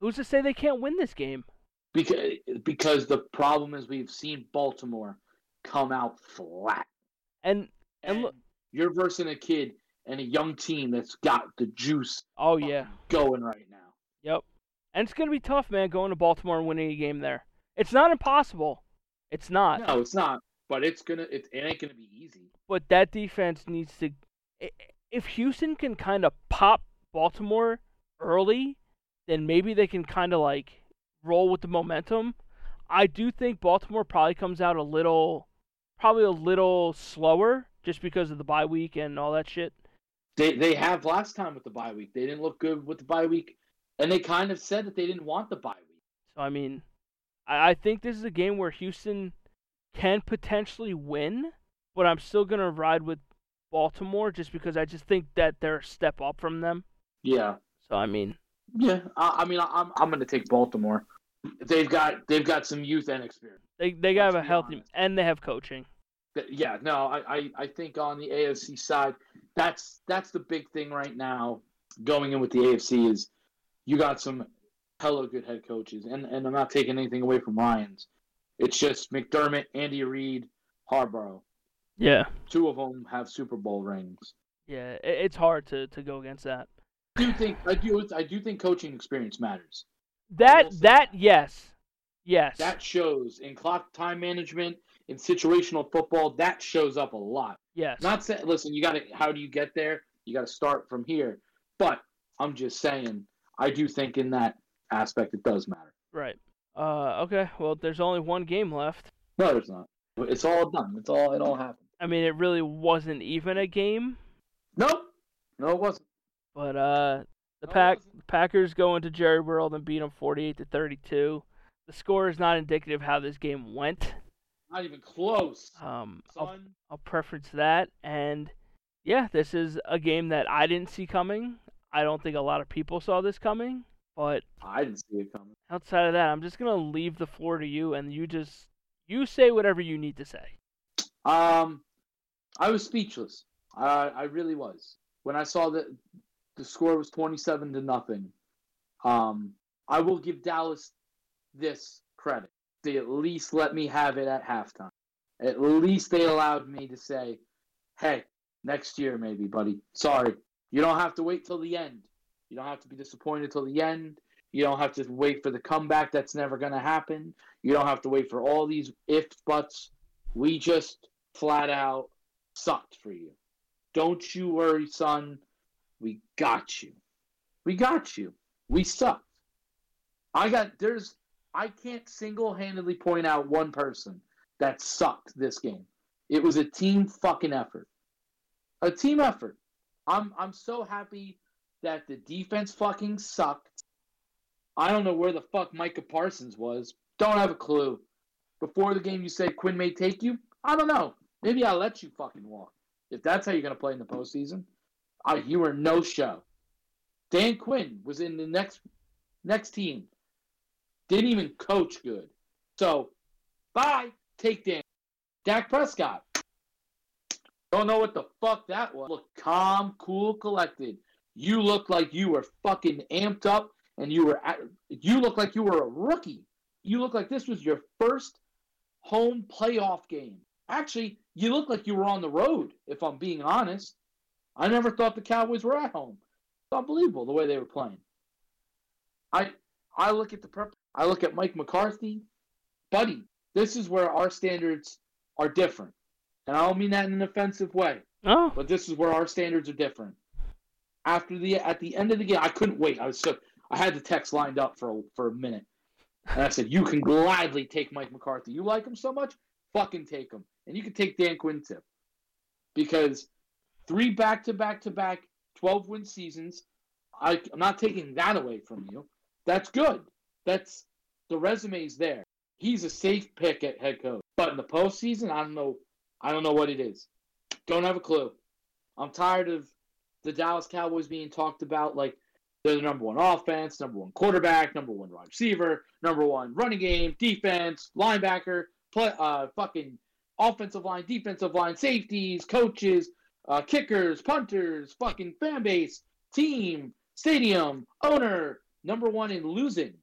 who's to say they can't win this game? Because because the problem is we've seen Baltimore come out flat. And and And look, you're versing a kid and a young team that's got the juice oh yeah, going right now. yep. And it's gonna be tough, man, going to Baltimore and winning a game there. It's not impossible. It's not. No, it's not. But it's gonna it, it ain't gonna be easy. but that defense needs to. If Houston can kind of pop Baltimore early, then maybe they can kind of like roll with the momentum. I do think Baltimore probably comes out a little, probably a little slower just because of the bye week and all that shit. They they have last time with the bye week. They didn't look good with the bye week, and they kind of said that they didn't want the bye week. So I mean, I, I think this is a game where Houston can potentially win, but I'm still gonna ride with Baltimore just because I just think that they're a step up from them. Yeah, So I mean, yeah. I, I mean, I'm I'm gonna take Baltimore. They've got they've got some youth and experience. they they have a healthy honest. and they have coaching. Th- Yeah, no, I, I, I think on the AFC side, that's that's the big thing right now. Going in with the AFC is you got some hella good head coaches, and, and I'm not taking anything away from Ryans. It's just McDermott, Andy Reid, Harbaugh. Yeah, Two of them have Super Bowl rings. yeah, it's hard to, to go against that. I do think I do I do think coaching experience matters. That that that. yes, yes, That shows in clock time management, in situational football. That shows up a lot. yes. Not saying, listen, you got to, how do you get there? You got to start from here. But I'm just saying, I do think in that aspect it does matter. right. Uh, okay. Well, there's only one game left. No, it's not. It's all done. It's all, it all happened. I mean, it really wasn't even a game, Nope. No, it wasn't. but uh, the No, pack. Packers go into Jerry World and beat them 48 to 32. The score is not indicative of how this game went. Not even close. Um, I'll, I'll preference that, and yeah, this is a game that I didn't see coming. I don't think a lot of people saw this coming, but I didn't see it coming. outside of that, I'm just gonna leave the floor to you, and you just you say whatever you need to say. Um, I was speechless. I, I really was. When I saw that the score was 27 to nothing, um, I will give Dallas this credit. They at least let me have it at halftime. At least they allowed me to say, hey, next year maybe, buddy. Sorry. You don't have to wait till the end. You don't have to be disappointed till the end. You don't have to wait for the comeback that's never going to happen. You don't have to wait for all these ifs, buts. We just flat out sucked for you. Don't you worry, son. We got you. We got you. We sucked. I got there's I can't single-handedly point out one person that sucked this game. It was a team fucking effort. A team effort. I'm I'm so happy that the defense fucking sucked. I don't know where the fuck Micah Parsons was. Don't have a clue. Before the game, you said Quinn may take you. I don't know. Maybe I'll let you fucking walk. If that's how you're gonna play in the postseason, I, you were no show. Dan Quinn was in the next next team. Didn't even coach good. So, bye. Take Dan. Dak Prescott. Don't know what the fuck that was. Look calm, cool, collected. You look like you were fucking amped up, and you were. At, you look like you were a rookie. You look like this was your first home playoff game. Actually, you look like you were on the road, if I'm being honest. I never thought the Cowboys were at home. It's unbelievable the way they were playing. I I look at the prep I look at Mike McCarthy. Buddy, this is where our standards are different. And I don't mean that in an offensive way. Oh. But this is where our standards are different. After the at the end of the game, I couldn't wait. I was so I had the text lined up for for a minute. And I said, You can gladly take Mike McCarthy. You like him so much? Fucking take him. And you can take Dan Quinn too. Because three back to back to back 12 win seasons, I, I'm not taking that away from you. That's good. That's the resume's there. He's a safe pick at head coach. But in the postseason, I don't know. I don't know what it is. Don't have a clue. I'm tired of the Dallas Cowboys being talked about like they're the number one offense, number one quarterback, number one wide receiver, number one running game, defense, linebacker, play, uh, fucking offensive line, defensive line, safeties, coaches, uh, kickers, punters, fucking fan base, team, stadium, owner, number one in losing.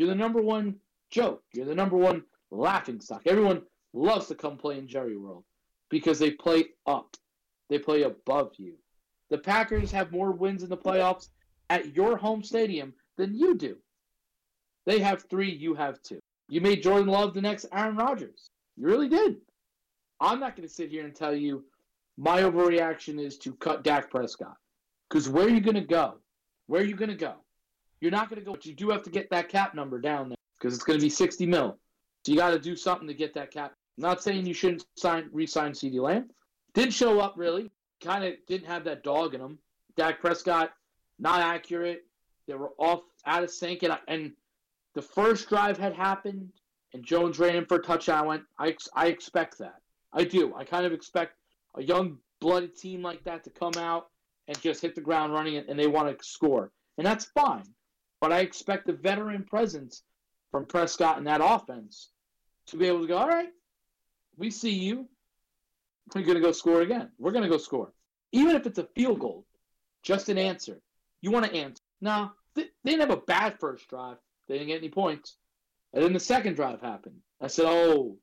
You're the number one joke. You're the number one laughing stock. Everyone loves to come play in Jerry World because they play up. They play above you. The Packers have more wins in the playoffs at your home stadium than you do. They have three, you have two. You made Jordan Love the next Aaron Rodgers. You really did. I'm not going to sit here and tell you my overreaction is to cut Dak Prescott. Because where are you going to go? Where are you going to go? You're not going to go, but you do have to get that cap number down there because it's going to be 60 mil. So you got to do something to get that cap. I'm not saying you shouldn't sign re-sign CeeDee Lamb. Didn't show up really. Kind of didn't have that dog in him. Dak Prescott not accurate. They were off out of sync, and, and the first drive had happened, and Jones ran in for a touchdown. I went, I, I expect that. I do. I kind of expect a young blooded team like that to come out and just hit the ground running, and they want to score, and that's fine. But I expect the veteran presence from Prescott in that offense to be able to go, all right, we see you. We're going to go score again. We're going to go score. Even if it's a field goal, just an answer. You want to answer. No, they, they didn't have a bad first drive. They didn't get any points. And then the second drive happened. I said, oh,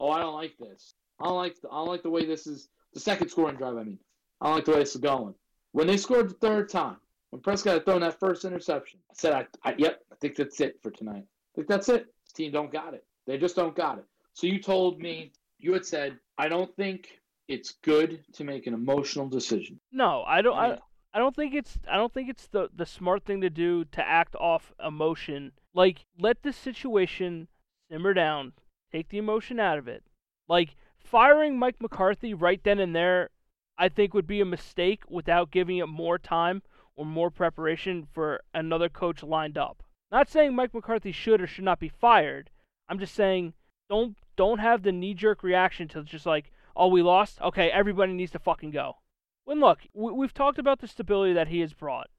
oh, I don't like this. I don't like the, I don't like the way this is. The second scoring drive, I mean. I don't like the way this is going. When they scored the third time, when Prescott had thrown that first interception, I said, I, I, yep, I think that's it for tonight. I think that's it. This team don't got it. They just don't got it. So you told me, you had said, I don't think it's good to make an emotional decision. No, I don't. I, I don't think it's I don't think it's the the smart thing to do to act off emotion. Like let the situation simmer down, take the emotion out of it. Like firing Mike McCarthy right then and there, I think would be a mistake without giving it more time or more preparation for another coach lined up. Not saying Mike McCarthy should or should not be fired. I'm just saying don't don't have the knee jerk reaction to just like, oh we lost, okay, everybody needs to fucking go. When look, we've talked about the stability that he has brought.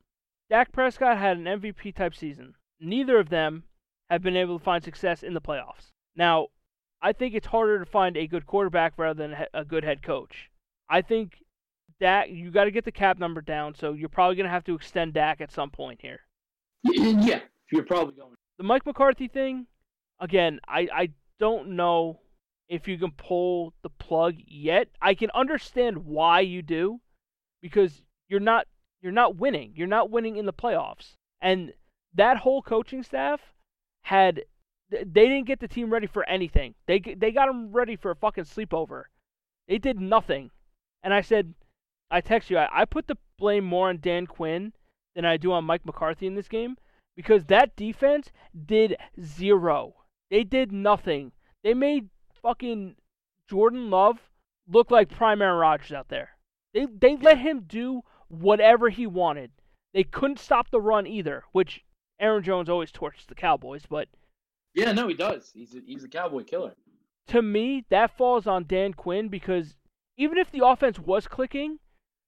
Dak Prescott had an MVP type season. Neither of them have been able to find success in the playoffs. Now, I think it's harder to find a good quarterback rather than a good head coach. I think Dak, you got to get the cap number down, so you're probably going to have to extend Dak at some point here. Yeah, you're probably going. The Mike McCarthy thing, again, I, I don't know if you can pull the plug yet. I can understand why you do because you're not you're not winning. You're not winning in the playoffs. And that whole coaching staff had they didn't get the team ready for anything. They they got them ready for a fucking sleepover. They did nothing. And I said, I text you, I, I put the blame more on Dan Quinn than I do on Mike McCarthy in this game because that defense did zero. They did nothing. They made fucking Jordan Love look like prime Aaron Rodgers out there. They they let him do whatever he wanted. They couldn't stop the run either, which Aaron Jones always torches the Cowboys, but yeah, no, he does. He's a, he's a Cowboy killer. To me, that falls on Dan Quinn because even if the offense was clicking,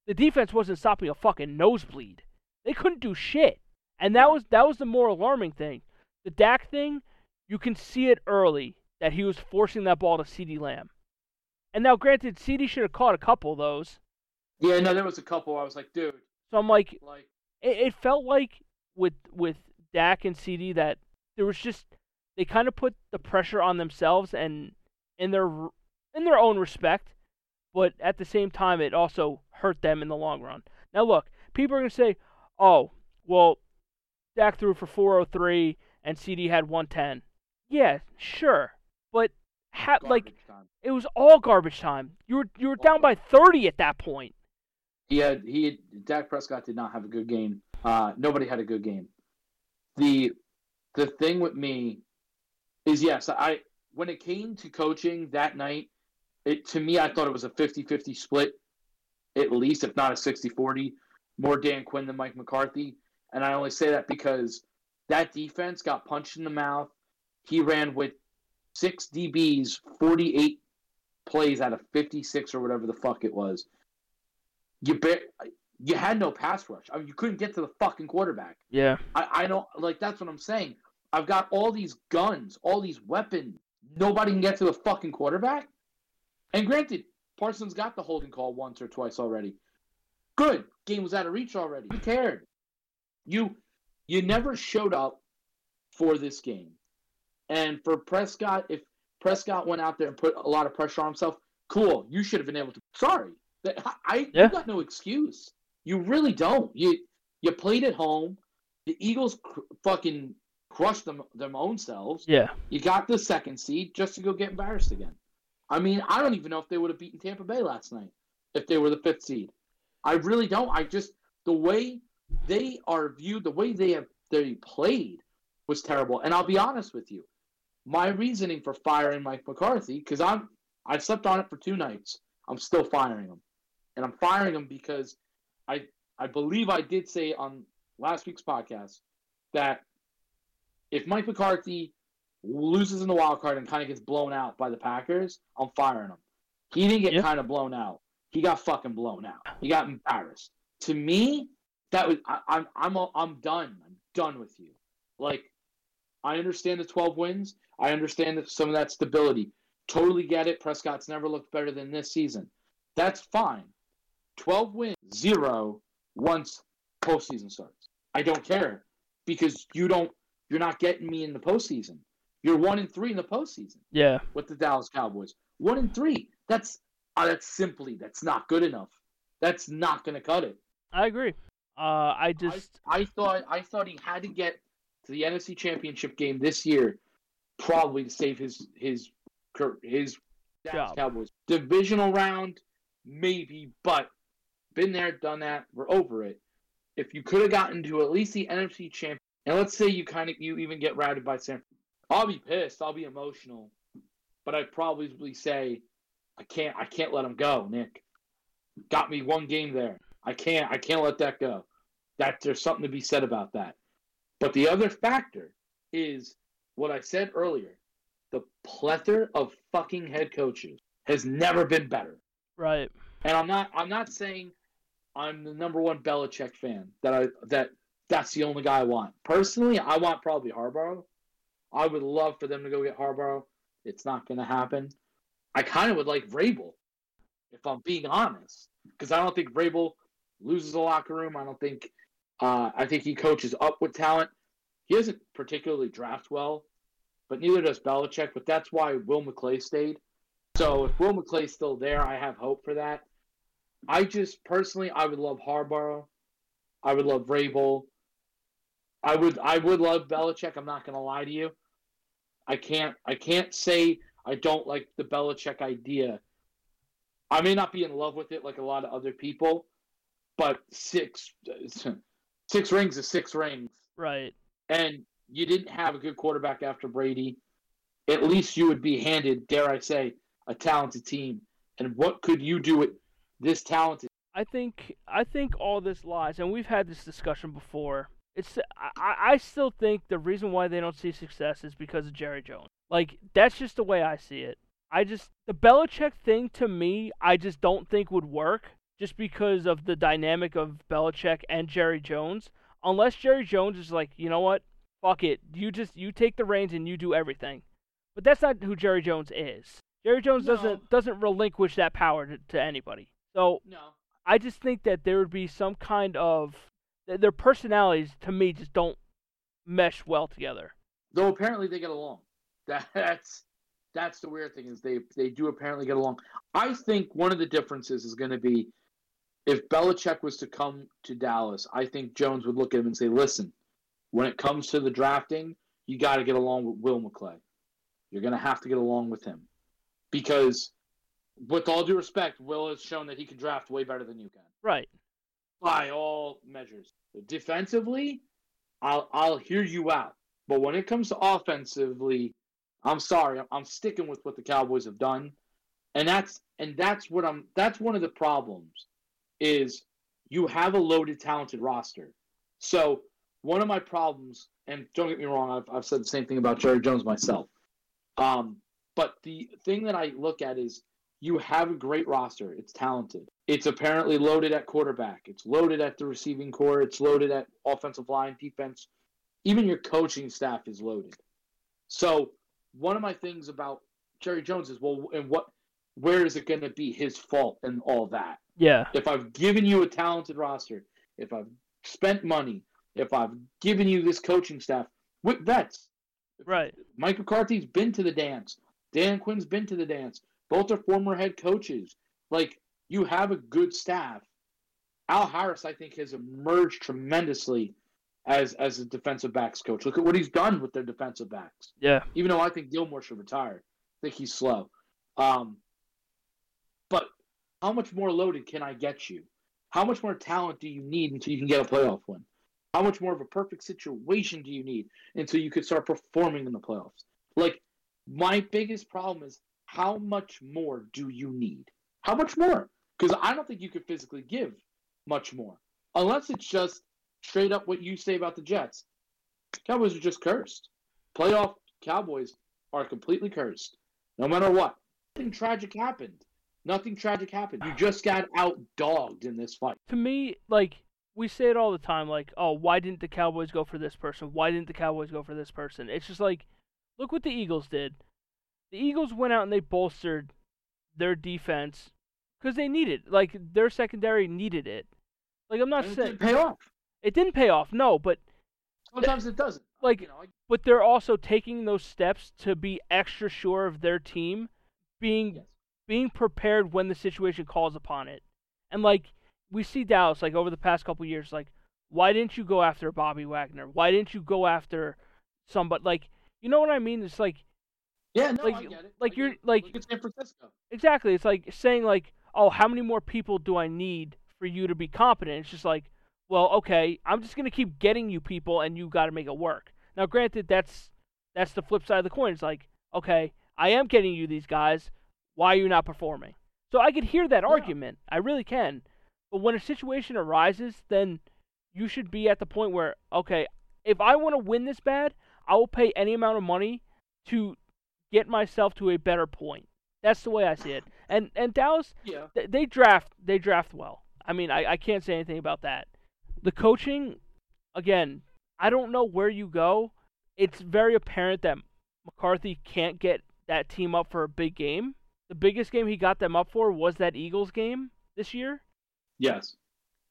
the defense wasn't stopping a fucking nosebleed. They couldn't do shit, and that was that was the more alarming thing. The Dak thing, you can see it early that he was forcing that ball to CeeDee Lamb. And now, granted, CeeDee should have caught a couple of those, yeah, no, there was a couple. I was like, dude. So I'm like, like it, it felt like with with Dak and CeeDee that there was just they kind of put the pressure on themselves and in their in their own respect, but at the same time, it also hurt them in the long run. Now, look, people are going to say, "Oh, well, Dak threw for 403 and CeeDee had 110." Yeah, sure, but ha- like time. it was all garbage time. You were you were down by 30 at that point. He had he had, Dak Prescott did not have a good game. Uh, nobody had a good game. The the thing with me is yes, I when it came to coaching that night, it to me I thought it was a 50-50 split at least if not a 60-40 more Dan Quinn than Mike McCarthy. And I only say that because that defense got punched in the mouth. He ran with six DBs, 48 plays out of 56 or whatever the fuck it was you bet you had no pass rush. I mean, you couldn't get to the fucking quarterback. Yeah. I, I don't like that's what I'm saying. I've got all these guns, all these weapons. Nobody can get to the fucking quarterback. And granted, Parsons got the holding call once or twice already. Good. Game was out of reach already. Who cared? You you never showed up for this game. And for Prescott, if Prescott went out there and put a lot of pressure on himself, cool. You should have been able to. Sorry, I Yeah. you got no excuse. You really don't. You you played at home. The Eagles cr- fucking crushed them them own selves. Yeah. You got the second seed just to go get embarrassed again. I mean, I don't even know if they would have beaten Tampa Bay last night if they were the fifth seed. I really don't. I just the way they are viewed, the way they have they played was terrible. And I'll be honest with you, my reasoning for firing Mike McCarthy because I'm I slept on it for two nights. I'm still firing him, and I'm firing him because I I believe I did say on last week's podcast that if Mike McCarthy loses in the wild card and kind of gets blown out by the Packers, I'm firing him. He didn't get Yeah. kind of blown out. He got fucking blown out. He got embarrassed. To me, that was I, I'm I'm I'm done. I'm done with you. Like, I understand the 12 wins. I understand that some of that stability. Totally get it. Prescott's never looked better than this season. That's fine. 12 wins, zero once postseason starts. I don't care because you don't. You're not getting me in the postseason. You're one and three in the postseason Yeah. with the Dallas Cowboys. One and three. That's uh, that's simply that's not good enough. That's not going to cut it. I agree. Uh, I just I, I thought I thought he had to get to the NFC Championship game this year, probably to save his his his Dallas Job. Cowboys divisional round, maybe, but been there, done that. We're over it. If you could have gotten to at least the NFC champ, and let's say you kind of you even get routed by San, I'll be pissed. I'll be emotional, but I'd probably say, I can't I can't let him go, Nick. Got me one game there. I can't I can't let that go. That there's something to be said about that. But the other factor is what I said earlier. The plethora of fucking head coaches has never been better. right. And I'm not I'm not saying I'm the number one Belichick fan. That I that that's the only guy I want. Personally, I want probably Harbaugh. I would love for them to go get Harbaugh. It's not going to happen. I kind of would like Vrabel, if I'm being honest, because I don't think Vrabel loses the locker room. I don't think. Uh, I think he coaches up with talent. He doesn't particularly draft well, but neither does Belichick. But that's why Will McClay stayed. So if Will McClay's still there, I have hope for that. I just personally, I would love Harbaugh. I would love Vrabel. I would, I would love Belichick. I'm not going to lie to you. I can't, I can't say I don't like the Belichick idea. I may not be in love with it like a lot of other people, but six, six rings is six rings Right. and you didn't have a good quarterback after Brady, at least you would be handed, dare I say, a talented team. And what could you do with this talented? I think I think all this lies, and we've had this discussion before. It's I, I still think the reason why they don't see success is because of Jerry Jones. Like that's just the way I see it. I just the Belichick thing to me, I just don't think would work, just because of the dynamic of Belichick and Jerry Jones. Unless Jerry Jones is like, you know what, fuck it, you just you take the reins and you do everything. But that's not who Jerry Jones is. Jerry Jones No. doesn't doesn't relinquish that power to, to anybody. So No. I just think that there would be some kind of their personalities to me just don't mesh well together. Though apparently they get along. That's that's the weird thing is they they do apparently get along. I think one of the differences is going to be if Belichick was to come to Dallas. I think Jones would look at him and say, "Listen, when it comes to the drafting, you got to get along with Will McClay. You're going to have to get along with him because, with all due respect, Will has shown that he can draft way better than you can. Right. By all measures, defensively, I'll I'll hear you out. But when it comes to offensively, I'm sorry, I'm sticking with what the Cowboys have done, and that's and that's what I'm. That's one of the problems, is you have a loaded, talented roster. So one of my problems, and don't get me wrong, I've I've said the same thing about Jerry Jones myself. Um, but the thing that I look at is you have a great roster. It's talented. It's apparently loaded at quarterback. It's loaded at the receiving core. It's loaded at offensive line, defense. Even your coaching staff is loaded. So one of my things about Jerry Jones is well, and what, where is it going to be his fault and all that? Yeah. If I've given you a talented roster, if I've spent money, if I've given you this coaching staff with vets, Right. Mike McCarthy's been to the dance. Dan Quinn's been to the dance. Both are former head coaches. Like you have a good staff. Al Harris, I think, has emerged tremendously as as a defensive backs coach. Look at what he's done with their defensive backs. Yeah. Even though I think Gilmore should retire, I think he's slow. Um, but how much more loaded can I get you? How much more talent do you need until you can get a playoff win? How much more of a perfect situation do you need until you could start performing in the playoffs? Like, my biggest problem is how much more do you need? How much more? Because I don't think you could physically give much more. Unless it's just straight up what you say about the Jets. Cowboys are just cursed. Playoff Cowboys are completely cursed. No matter what. Nothing tragic happened. Nothing tragic happened. You just got out dogged in this fight. To me, like we say it all the time, like, oh, why didn't the Cowboys go for this person? Why didn't the Cowboys go for this person? It's just like, look what the Eagles did. The Eagles went out and they bolstered their defense because they needed, like, their secondary needed it. Like, I'm not And it saying didn't pay off. it didn't pay off, no, but Sometimes it doesn't. Like- you know, I- but they're also taking those steps to be extra sure of their team being yes. being prepared when the situation calls upon it. And like we see Dallas like over the past couple years, like why didn't you go after Bobby Wagner? Why didn't you go after somebody like you know what I mean? It's like Yeah, no, like- I get it. like I you're- like- Look San Francisco. exactly. It's like saying like, oh, how many more people do I need for you to be competent? It's just like, well, okay, I'm just gonna keep getting you people, and you got to make it work. Now, granted, that's that's the flip side of the coin. It's like, okay, I am getting you these guys. Why are you not performing? So I could hear that Yeah. argument. I really can. But when a situation arises, then you should be at the point where, okay, if I want to win this bad, I will pay any amount of money to get myself to a better point. That's the way I see it. And and Dallas, Yeah. th- they draft they draft well. I mean, I, I can't say anything about that. The coaching, again, I don't know where you go. It's very apparent that McCarthy can't get that team up for a big game. The biggest game he got them up for was that Eagles game this year. Yes.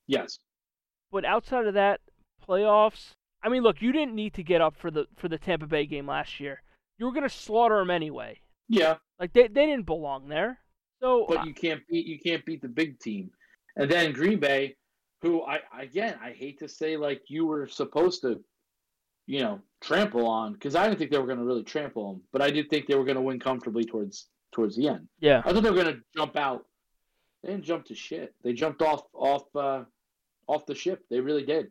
Yes. But outside of that, playoffs. I mean, look, you didn't need to get up for the for the Tampa Bay game last year. You were gonna slaughter them anyway. Yeah. Like they they didn't belong there. So but you can't beat you can't beat the big team. And then Green Bay, who I again I hate to say like you were supposed to, you know, trample on because I didn't think they were going to really trample them, but I did think they were going to win comfortably towards towards the end. yeah, I thought they were going to jump out. They didn't jump to shit. They jumped off off uh, off the ship. They really did.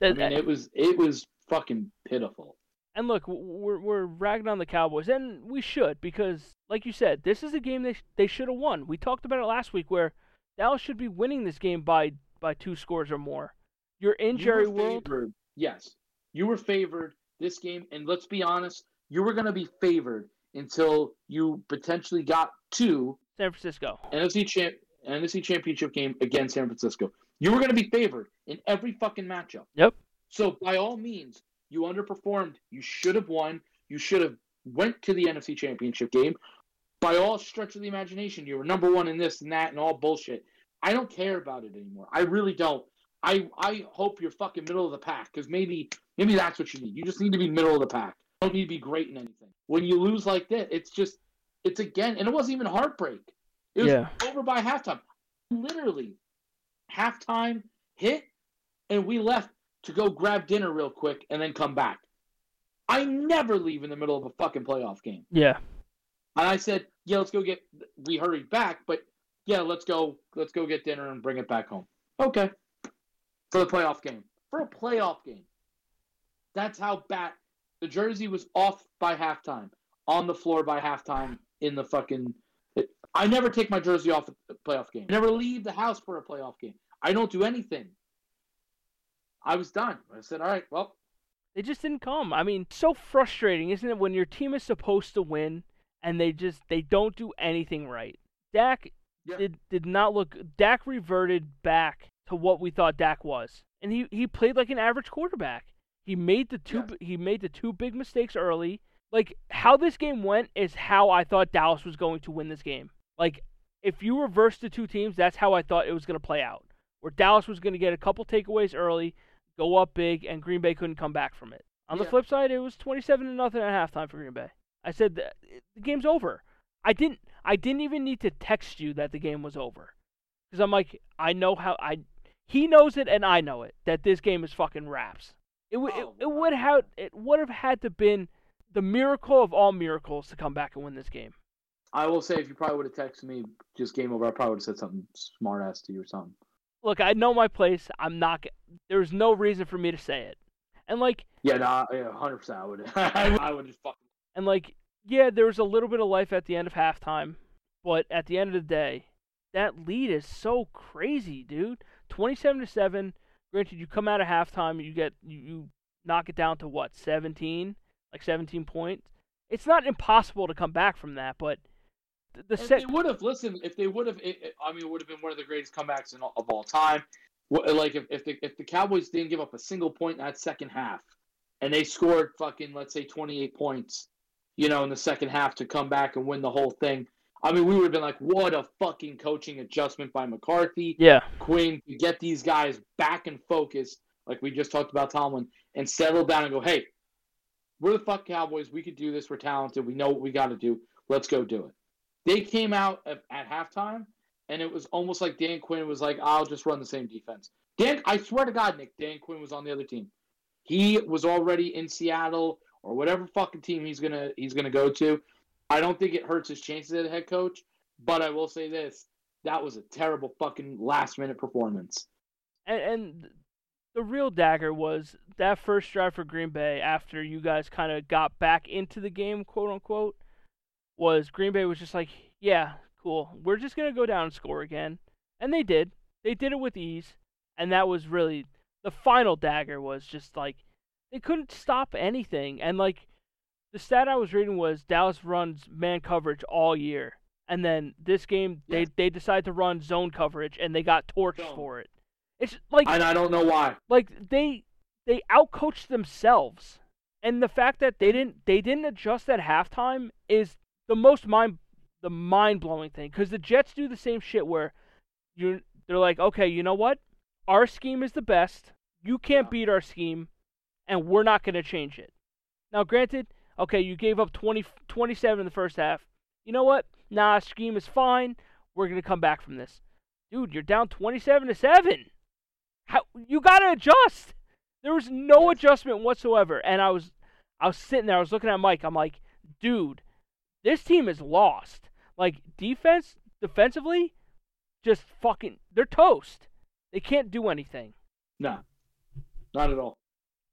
I That- mean, it was it was fucking pitiful. And look, we're we're ragging on the Cowboys, and we should because, like you said, this is a game they sh- they should have won. We talked about it last week, where Dallas should be winning this game by by two scores or more. You're in You Jerry World. favored- Yes, you were favored this game, and let's be honest, you were going to be favored until you potentially got to San Francisco. NFC champ NFC championship game against San Francisco. You were going to be favored in every fucking matchup. Yep. So by all means, you underperformed. You should have won. You should have went to the NFC championship game. By all stretch of the imagination, you were number one in this and that and all bullshit. I don't care about it anymore. I really don't. I I hope you're fucking middle of the pack because maybe maybe that's what you need. You just need to be middle of the pack. don't need to be great in anything. When you lose like that, it's just it's again, and it wasn't even heartbreak. It was Yeah. over by halftime. Literally, halftime hit, and we left to go grab dinner real quick and then come back. I never leave in the middle of a fucking playoff game. Yeah. And I said, "Yeah, let's go get." We hurried back, but yeah, let's go. Let's go get dinner and bring it back home. Okay, for the playoff game. For a playoff game, that's how bad the jersey was off by halftime, on the floor by halftime in the fucking. I never take my jersey off a playoff game. I never leave the house for a playoff game. I don't do anything. I was done. I said, "All right, well, They just didn't come. I mean, so frustrating, isn't it, when your team is supposed to win and they just they don't do anything right. Dak Yeah. did did not look Dak reverted back to what we thought Dak was. And he, he played like an average quarterback. He made the two Yes. he made the two big mistakes early. Like how this game went is how I thought Dallas was going to win this game. Like if you reverse the two teams, that's how I thought it was going to play out. Where Dallas was going to get a couple takeaways early, go up big, and Green Bay couldn't come back from it. On the Yeah. flip side, it was twenty-seven to nothing at halftime for Green Bay. I said the, eh, the game's over. I didn't. I didn't even need to text you that the game was over, because I'm like, I know how I. He knows it, and I know it that this game is fucking wraps. It would. Oh, it, it would have. It would have had to been the miracle of all miracles to come back and win this game. I will say if you probably would have texted me just game over, I probably would have said something smart ass to you or something. Look, I know my place. I'm not. There's no reason for me to say it, and like. Yeah, no, yeah, hundred percent. I would. I would just fucking. And like, yeah, there was a little bit of life at the end of halftime, but at the end of the day, that lead is so crazy, dude. Twenty-seven to seven. Granted, you come out of halftime, you get you, you knock it down to what seventeen, like seventeen points. It's not impossible to come back from that, but the, If set. they would have listened, if they would have, I mean, it would have been one of the greatest comebacks all- of all time. What, like if if the if the Cowboys didn't give up a single point in that second half, and they scored fucking let's say twenty eight points, you know, in the second half to come back and win the whole thing. I mean, we would have been like, what a fucking coaching adjustment by McCarthy. Yeah, Quinn to get these guys back in focus, like we just talked about Tomlin, and settle down and go, hey, we're the fuck Cowboys. We could do this. We're talented. We know what we got to do. Let's go do it. They came out at, at halftime, and it was almost like Dan Quinn was like, I'll just run the same defense. Dan, I swear to God, Nick, Dan Quinn was on the other team. He was already in Seattle or whatever fucking team he's gonna he's gonna go to. I don't think it hurts his chances as a head coach, but I will say this: that was a terrible fucking last minute performance. and, and the real dagger was that first drive for Green Bay after you guys kind of got back into the game, quote unquote. Was Green Bay was just like, yeah, cool. We're just gonna go down and score again, and they did. They did it with ease, and that was really the final dagger. Was just like they couldn't stop anything, and like the stat I was reading was Dallas runs man coverage all year, and then this game they they decided to run zone coverage, and they got torched Zone. for it. It's like And I don't know why. like they they outcoached themselves and the fact that they didn't they didn't adjust at halftime is the most mind the mind blowing thing because the Jets do the same shit where you they're like okay you know what? Our scheme is the best. You can't Yeah. beat our scheme and we're not going to change it. Now granted okay you gave up 20 27 in the first half. You know what? Nah scheme is fine. We're going to come back from this. Dude you're down 27 to 7 how you got to adjust. There was no adjustment whatsoever and i was i was sitting there i was looking at mike. I'm like dude this team is lost like defense defensively just fucking they're toast they can't do anything No, not at all.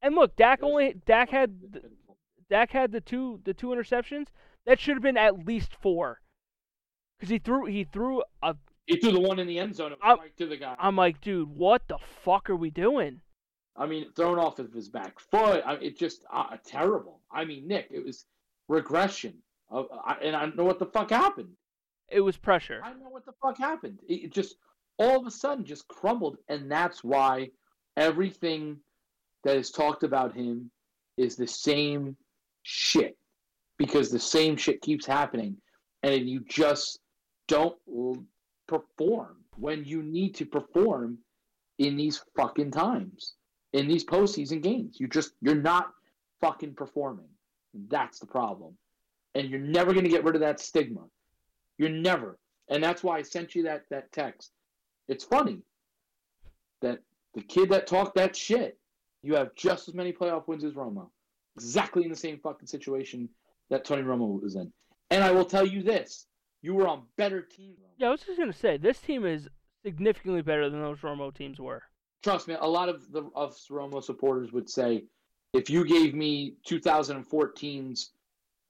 and look dak only dak had fucking the, pitiful. dak had the two the two interceptions that should have been at least four because he threw he threw a He threw the one in the end zone. I'm- right to the guy. i'm like dude what the fuck are we doing I mean, thrown off of his back foot. I, it just uh, terrible. I mean, Nick, it was regression. I, and I know what the fuck happened. it was pressure I know what the fuck happened. It, it just all of a sudden just crumbled, and that's why everything that is talked about him is the same shit because the same shit keeps happening, and you just don't perform when you need to perform in these fucking times in these postseason games. You just you're not fucking performing. That's the problem. And you're never going to get rid of that stigma. You're never. And that's why I sent you that that text. It's funny that the kid that talked that shit, you have just as many playoff wins as Romo. Exactly in the same fucking situation that Tony Romo was in. And I will tell you this you were on better teams. Yeah, I was just gonna say this team is significantly better than those Romo teams were. Trust me, a lot of the of Romo supporters would say, if you gave me 2014's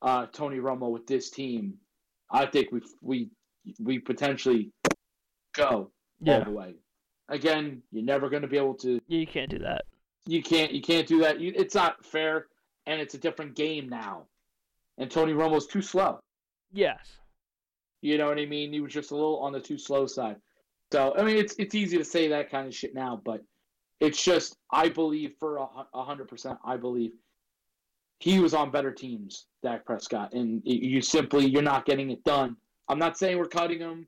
uh, Tony Romo with this team, I think we we we potentially go Yeah. all the way. Again, you're never going to be able to. You can't do that. You can't. You can't do that. You, it's not fair, and it's a different game now. And Tony Romo's too slow. Yes. You know what I mean? He was just a little on the too slow side. So I mean, it's it's easy to say that kind of shit now, but it's just I believe for a hundred percent, I believe he was on better teams, Dak Prescott, and you simply you're not getting it done. I'm not saying we're cutting him.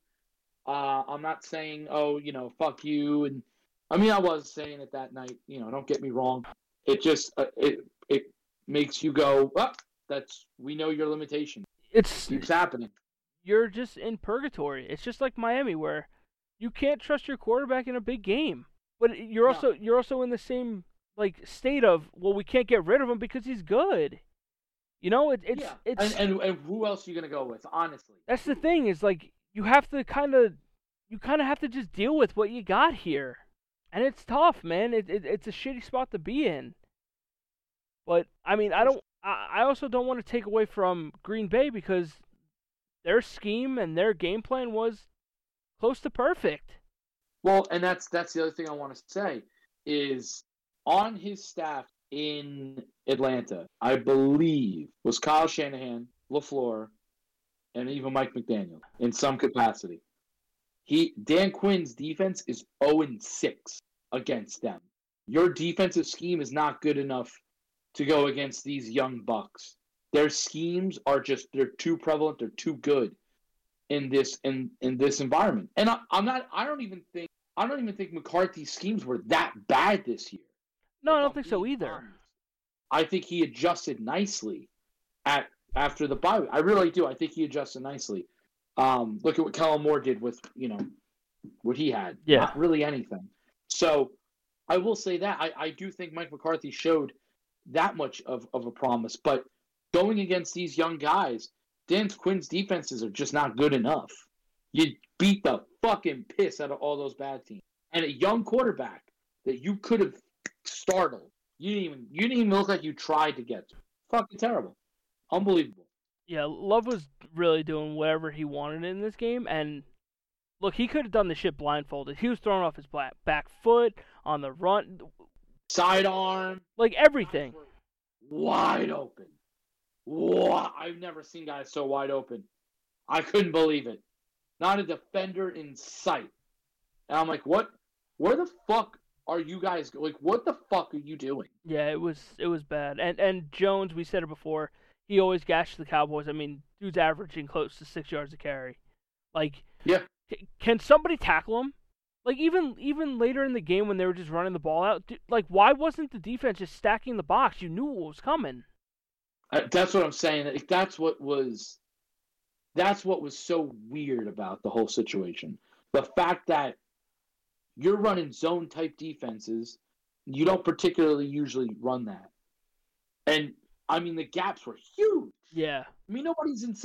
Uh, I'm not saying oh you know fuck you, and I mean I was saying it that night. You know, don't get me wrong. It just uh, it it makes you go, well, that's we know your limitation. It's keeps happening. you're just in purgatory. It's just like Miami where you can't trust your quarterback in a big game. But you're No. also you're also in the same like state of well we can't get rid of him because he's good. You know, it, it's yeah. it's and, and and who else are you gonna go with? Honestly, that's the thing is like you have to kind of you kind of have to just deal with what you got here. And it's tough, man. It, it it's a shitty spot to be in. But I mean, I don't I, I also don't want to take away from Green Bay because their scheme and their game plan was close to perfect. Well, and that's that's the other thing I want to say is on his staff in Atlanta, I believe was Kyle Shanahan, LaFleur, and even Mike McDaniel in some capacity. He Dan Quinn's defense is 0 6 against them. Your defensive scheme is not good enough to go against these young bucks. Their schemes are just they're too prevalent, they're too good in this in in this environment. And I, I'm not I don't even think I don't even think McCarthy's schemes were that bad this year. No, I don't think so either. honest. I think he adjusted nicely at after the bye. I really do. I think he adjusted nicely. Um, look at what Kellen Moore did with you know what he had. Yeah. Not really anything. So I will say that I, I do think Mike McCarthy showed that much of, of a promise. But going against these young guys, Dan Quinn's defenses are just not good enough. You beat the fucking piss out of all those bad teams. And a young quarterback that you could have startled. You didn't even you didn't even look like you tried to get to. Fucking terrible. Unbelievable. Yeah, Love was really doing whatever he wanted in this game, and look, he could have done the shit blindfolded. He was throwing off his back back foot on the run, Sidearm. like everything. Wide open. Wow. I've never seen guys so wide open. I couldn't believe it. Not a defender in sight. And I'm like, what? Where the fuck are you guys? Like, what the fuck are you doing? Yeah, it was it was bad. And and Jones, we said it before, he always gashed the Cowboys. I mean, dude's averaging close to six yards a carry. Like, Yeah. can somebody tackle him? Like even even later in the game when they were just running the ball out, dude, like why wasn't the defense just stacking the box? You knew what was coming. Uh, That's what I'm saying. That's what was. That's what was so weird about the whole situation. The fact that you're running zone type defenses, you don't particularly usually run that. And I mean, the gaps were huge. Yeah, I mean, nobody's in.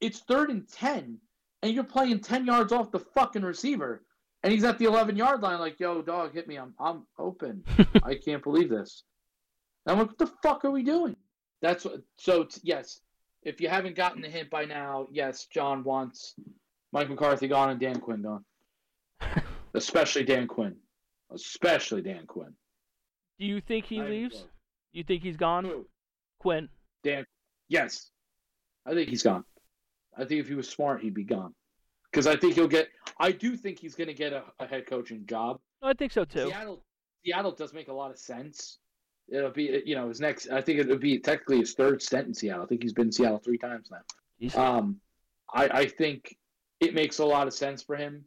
It's third and ten, and you're playing ten yards off the fucking receiver, and he's at the eleven yard line. Like, yo, dog, hit me. I'm I'm open. I can't believe this. And I'm like, what the fuck are we doing? That's what. So t- yes, if you haven't gotten the hint by now, yes, John wants Mike McCarthy gone and Dan Quinn gone, especially Dan Quinn, especially Dan Quinn. Do you think he even leaves? You think he's gone? Who? Quinn. Dan, yes, I think he's gone. I think if he was smart, he'd be gone. Because I think he'll get. I do think he's going to get a, a head coaching job. No, I think so too. Seattle, Seattle does make a lot of sense. It'll be, you know, his next. I think it'll be technically his third stint in Seattle. I think he's been in Seattle three times now. He's- Um, I, I think it makes a lot of sense for him.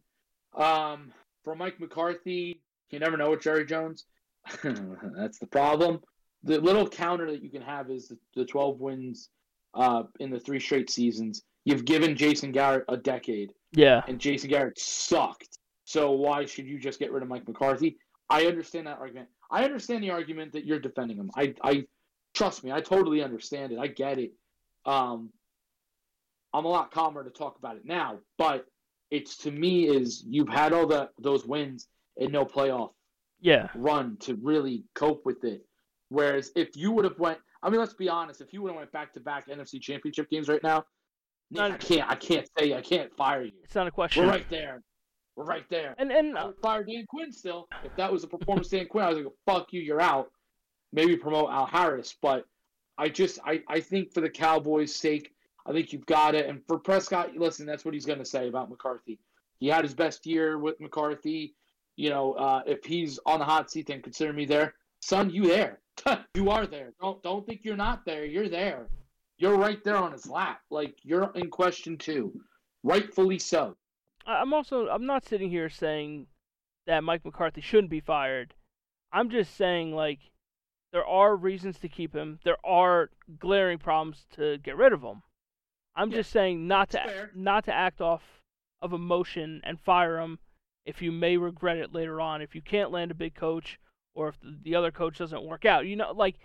Um, for Mike McCarthy, you never know with Jerry Jones. That's the problem. the little counter that you can have is the, the 12 wins uh, in the three straight seasons. You've given Jason Garrett a decade, Yeah. and Jason Garrett sucked. So why should you just get rid of Mike McCarthy? I understand that argument. I understand the argument that you're defending him. I, I trust me, I totally understand it. I get it. Um, I'm a lot calmer to talk about it now, but it's to me is you've had all the those wins and no playoff Yeah. run to really cope with it. Whereas if you would have went, I mean, let's be honest, if you would have went back to back NFC Championship games right now, Not- I can't, I can't say, I can't fire you. It's not a question. We're right there. We're right there. And and I would fire Dan Quinn still. If that was a performance Dan Quinn, I was like, fuck you, you're out. Maybe promote Al Harris. But I just I, I think for the Cowboys' sake, I think you've got it. And for Prescott, listen, that's what he's gonna say about McCarthy. He had his best year with McCarthy. You know, uh, if he's on the hot seat, then consider me there. Son, you there. you are there. Don't don't think you're not there. You're there. You're right there on his lap. Like you're in question too. Rightfully so. I'm also I'm not sitting here saying that Mike McCarthy shouldn't be fired. I'm just saying like there are reasons to keep him. There are glaring problems to get rid of him. I'm Yeah, just saying not to fair. not to act off of emotion and fire him if you may regret it later on if you can't land a big coach or if the, the other coach doesn't work out. You know, like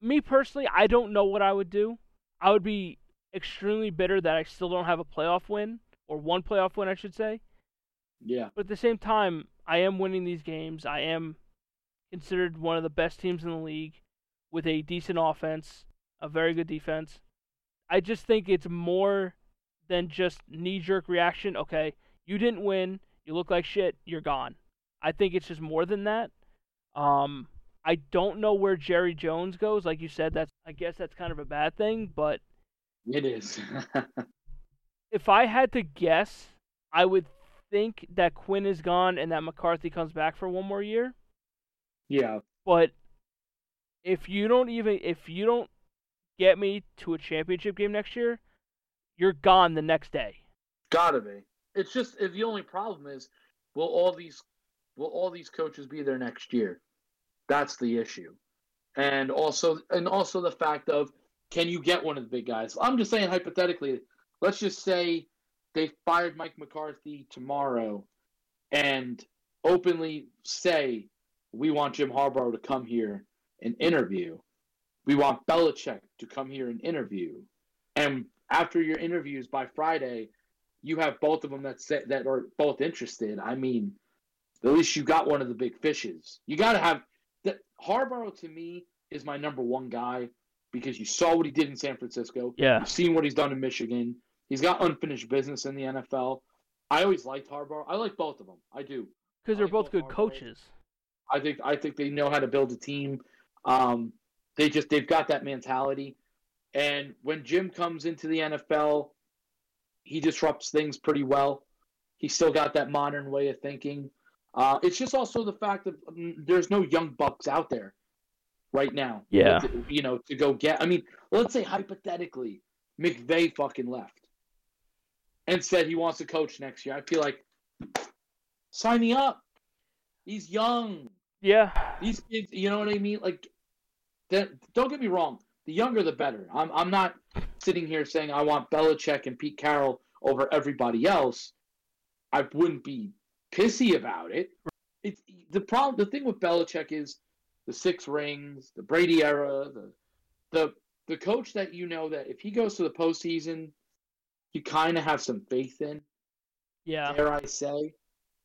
me personally, I don't know what I would do. I would be extremely bitter that I still don't have a playoff win or one playoff win, I should say. Yeah. But at the same time, I am winning these games. I am considered one of the best teams in the league with a decent offense, a very good defense. I just think it's more than just knee jerk reaction. Okay, you didn't win. You look like shit. You're gone. I think it's just more than that. Um, I don't know where Jerry Jones goes. Like you said, that's I guess that's kind of a bad thing. But It is. if I had to guess, I would think that Quinn is gone and that McCarthy comes back for one more year. yeah. But if you don't even if you don't get me to a championship game next year, you're gone the next day. Gotta be. It's just if the only problem is will all these will all these coaches be there next year? That's the issue. And also and also the fact of can you get one of the big guys? I'm just saying hypothetically, let's just say they fired Mike McCarthy tomorrow and openly say we want Jim Harbaugh to come here and interview. We want Belichick to come here and interview. And after your interviews by Friday, you have both of them that say, that are both interested. I mean, at least you got one of the big fishes. You got to have that. Harbaugh to me is my number one guy because you saw what he did in San Francisco. Yeah. You've seen what he's done in Michigan. He's got unfinished business in the NFL. I always liked Harbaugh. I like both of them. I do. Because they're both like good both Harbaugh. coaches. I think I think they know how to build a team. Um, they just they've got that mentality. And when Jim comes into the NFL, he disrupts things pretty well. He's still got that modern way of thinking. Uh, it's just also the fact that mm, there's no young bucks out there right now. Yeah. to- you know, to go get. I mean, let's say hypothetically, McVay fucking left and said he wants to coach next year. I feel like sign me up. He's young. Yeah. These kids, you know what I mean? Like, don't get me wrong. The younger, the better. I'm, I'm not sitting here saying I want Belichick and Pete Carroll over everybody else. I wouldn't be pissy about it. It's the problem. The thing with Belichick is the six rings, the Brady era, the the the coach that you know that if he goes to the postseason, you kind of have some faith in Yeah. dare I say,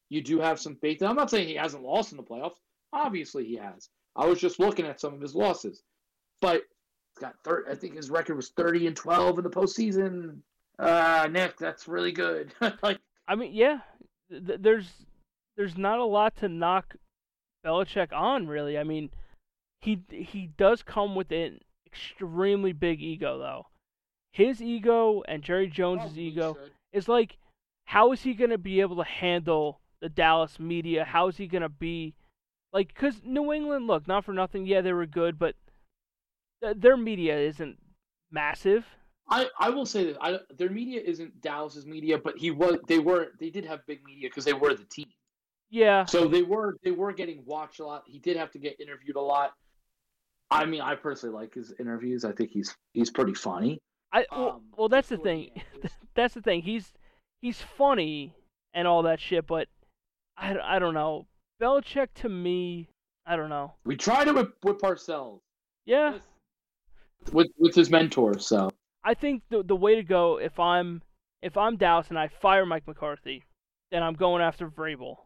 you do have some faith. And I'm not saying he hasn't lost in the playoffs. Obviously, he has. I was just looking at some of his losses, but he's got thir- I think his record was 30 and 12 in the postseason. Uh, Nick, that's really good. like, I mean, yeah. Th- there's there's not a lot to knock Belichick on, really. I mean, he he does come with an extremely big ego, though. His ego and Jerry Jones's probably ego should. is like, how is he going to be able to handle the Dallas media? How is he going to be like? Because New England, look, not for nothing, yeah, they were good, but th- their media isn't massive. I, I will say that I, their media isn't Dallas's media, but he was. They were. They did have big media because they were the team. Yeah, So they were they were getting watched a lot. He did have to get interviewed a lot. I mean, I personally like his interviews. I think he's he's pretty funny. I well, Um, well that's the thing. That's the thing. He's he's funny and all that shit, but I, I don't know. Belichick to me, I don't know. We tried it with with Parcells, Yeah, with, with with his mentor. So I think the the way to go if I'm if I'm Dallas and I fire Mike McCarthy, then I'm going after Vrabel.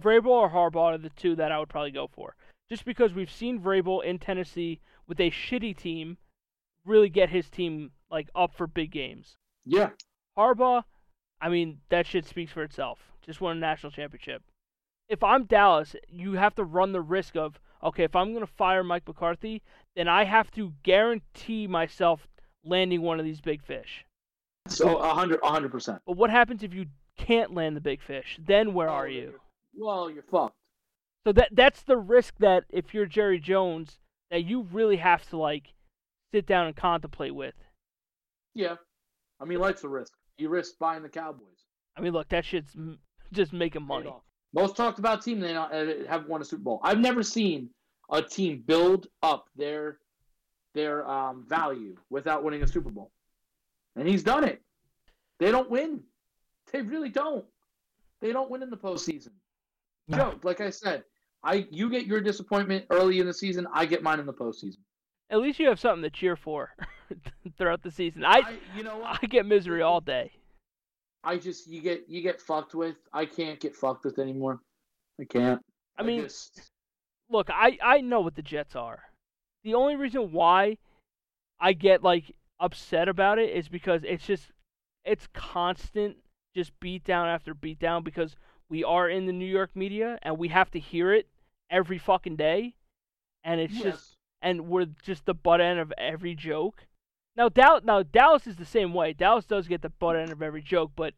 Vrabel or Harbaugh are the two that I would probably go for. Just because we've seen Vrabel in Tennessee with a shitty team really get his team like up for big games. yeah, Harbaugh, I mean, that shit speaks for itself. Just won a national championship. If I'm Dallas, you have to run the risk of, okay, if I'm going to fire Mike McCarthy, then I have to guarantee myself landing one of these big fish. so a hundred a hundred percent. But what happens if you can't land the big fish? Then where are you? Well, you're fucked. So that that's the risk that if you're Jerry Jones, that you really have to like sit down and contemplate with. Yeah, I mean, life's a risk. You risk buying the Cowboys. I mean, look, that shit's just making money. Most talked about team they uh, haven't won a Super Bowl. I've never seen a team build up their their um, value without winning a Super Bowl, and he's done it. They don't win. They really don't. They don't win in the postseason. No. Like I said, I you get your disappointment early in the season. I get mine in the postseason. At least you have something to cheer for throughout the season. I I you know what? I get misery all day. I just you get you get fucked with. I can't get fucked with anymore. I can't. I mean, just, look, I I know what the Jets are. The only reason why I get like upset about it is because it's just it's constant just beat down after beat down because we are in the New York media and we have to hear it every fucking day and it's just and we're just the butt end of every joke. Now, Dallas, now Dallas is the same way. Dallas does get the butt end of every joke, but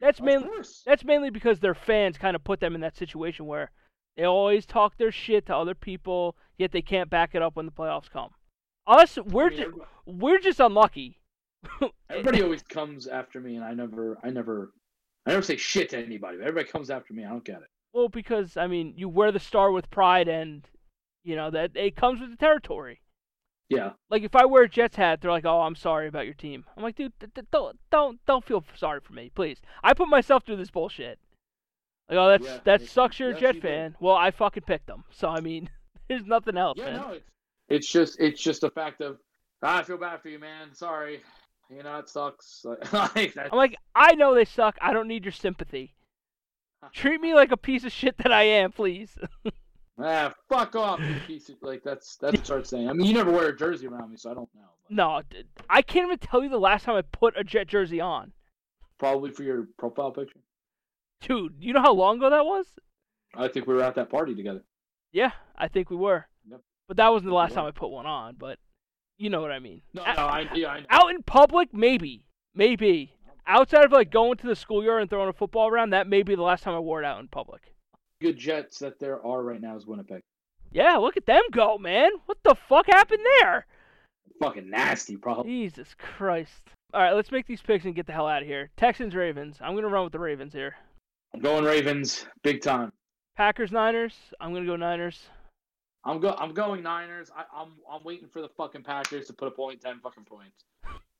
that's mainly that's mainly because their fans kind of put them in that situation where they always talk their shit to other people, yet they can't back it up when the playoffs come. Us, we're I mean, ju- we're just unlucky. Everybody always comes after me, and I never, I never, I never say shit to anybody. But everybody comes after me. I don't get it. well, because I mean, you wear the star with pride, and you know that it comes with the territory. Yeah, Like if I wear a Jets hat, they're like, "Oh, I'm sorry about your team." I'm like, "Dude, th- th- don't don't don't feel sorry for me, please. I put myself through this bullshit." Like, "Oh, that's Yeah, that sucks. You're a Jet fan." Well, I fucking picked them, so I mean, there's nothing else, yeah. man. No, it's it's just it's just a fact of ah, I feel bad for you, man. Sorry, you know it sucks. Like, I'm like, I know they suck. I don't need your sympathy. Treat me like a piece of shit that I am, please. Ah, fuck off, you piece of, like that's that's what starts saying. I mean, you never wear a jersey around me, so I don't know. But no, I can't even tell you the last time I put a Jet jersey on, probably for your profile picture. dude. You know how long ago that was? I think we were at that party together. Yeah, I think we were. Yep. But that wasn't the last time I put one on. But you know what I mean. No, A- no, I yeah, I, out in public, maybe, maybe. Outside of like going to the schoolyard and throwing a football around, that may be the last time I wore it out in public. Good Jets that there are right now is Winnipeg. Yeah, look at them go, man. What the fuck happened there? Fucking nasty, probably. Jesus Christ. All right, let's make these picks and get the hell out of here. Texans, Ravens. I'm gonna run with the Ravens here. I'm going Ravens, big time. Packers, Niners. I'm gonna go Niners. I'm go. I'm going Niners. I, I'm I'm waiting for the fucking Packers to put a point ten fucking points.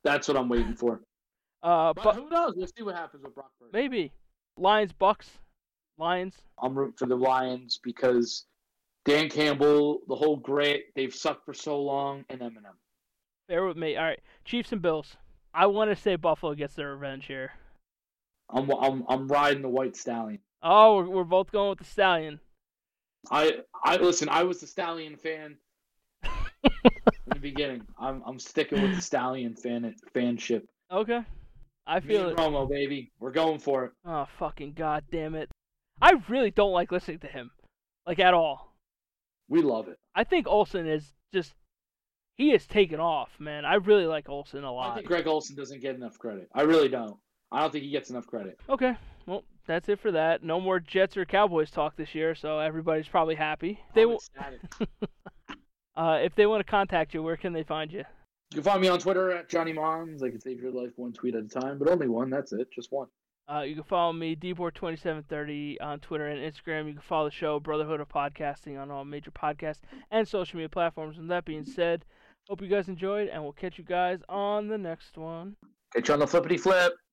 That's what I'm waiting for. Uh, But but who knows? We'll see what happens with Brock Purdy. maybe Lions, Bucks, Lions. I'm rooting for the Lions because Dan Campbell, the whole grit, they've sucked for so long, and Eminem. Bear with me. All right, Chiefs and Bills. I want to say Buffalo gets their revenge here. I'm I'm I'm riding the white stallion. Oh, we're, we're both going with the Stallion. I I listen. I was the stallion fan in the beginning. I'm I'm sticking with the stallion fan fanship. Okay, I feel it. Romo, baby, we're going for it. Oh fucking god damn it! I really don't like listening to him, like at all. We love it. I think Olsen is just he is taken off, man. I really like Olsen a lot. I think Greg Olsen doesn't get enough credit. I really don't. I don't think he gets enough credit. Okay, well that's it for that. No more Jets or Cowboys talk this year, so everybody's probably happy. They I'm w- uh, if they want to contact you, where can they find you? You can find me on Twitter at Johnny Mons. I can save your life one tweet at a time, but only one. That's it. Just one. Uh, you can follow me, dboard2730 on Twitter and Instagram. You can follow the show, Brotherhood of Podcasting, on all major podcast and social media platforms. And that being said, hope you guys enjoyed, and we'll catch you guys on the next one. Catch you on the flippity flip.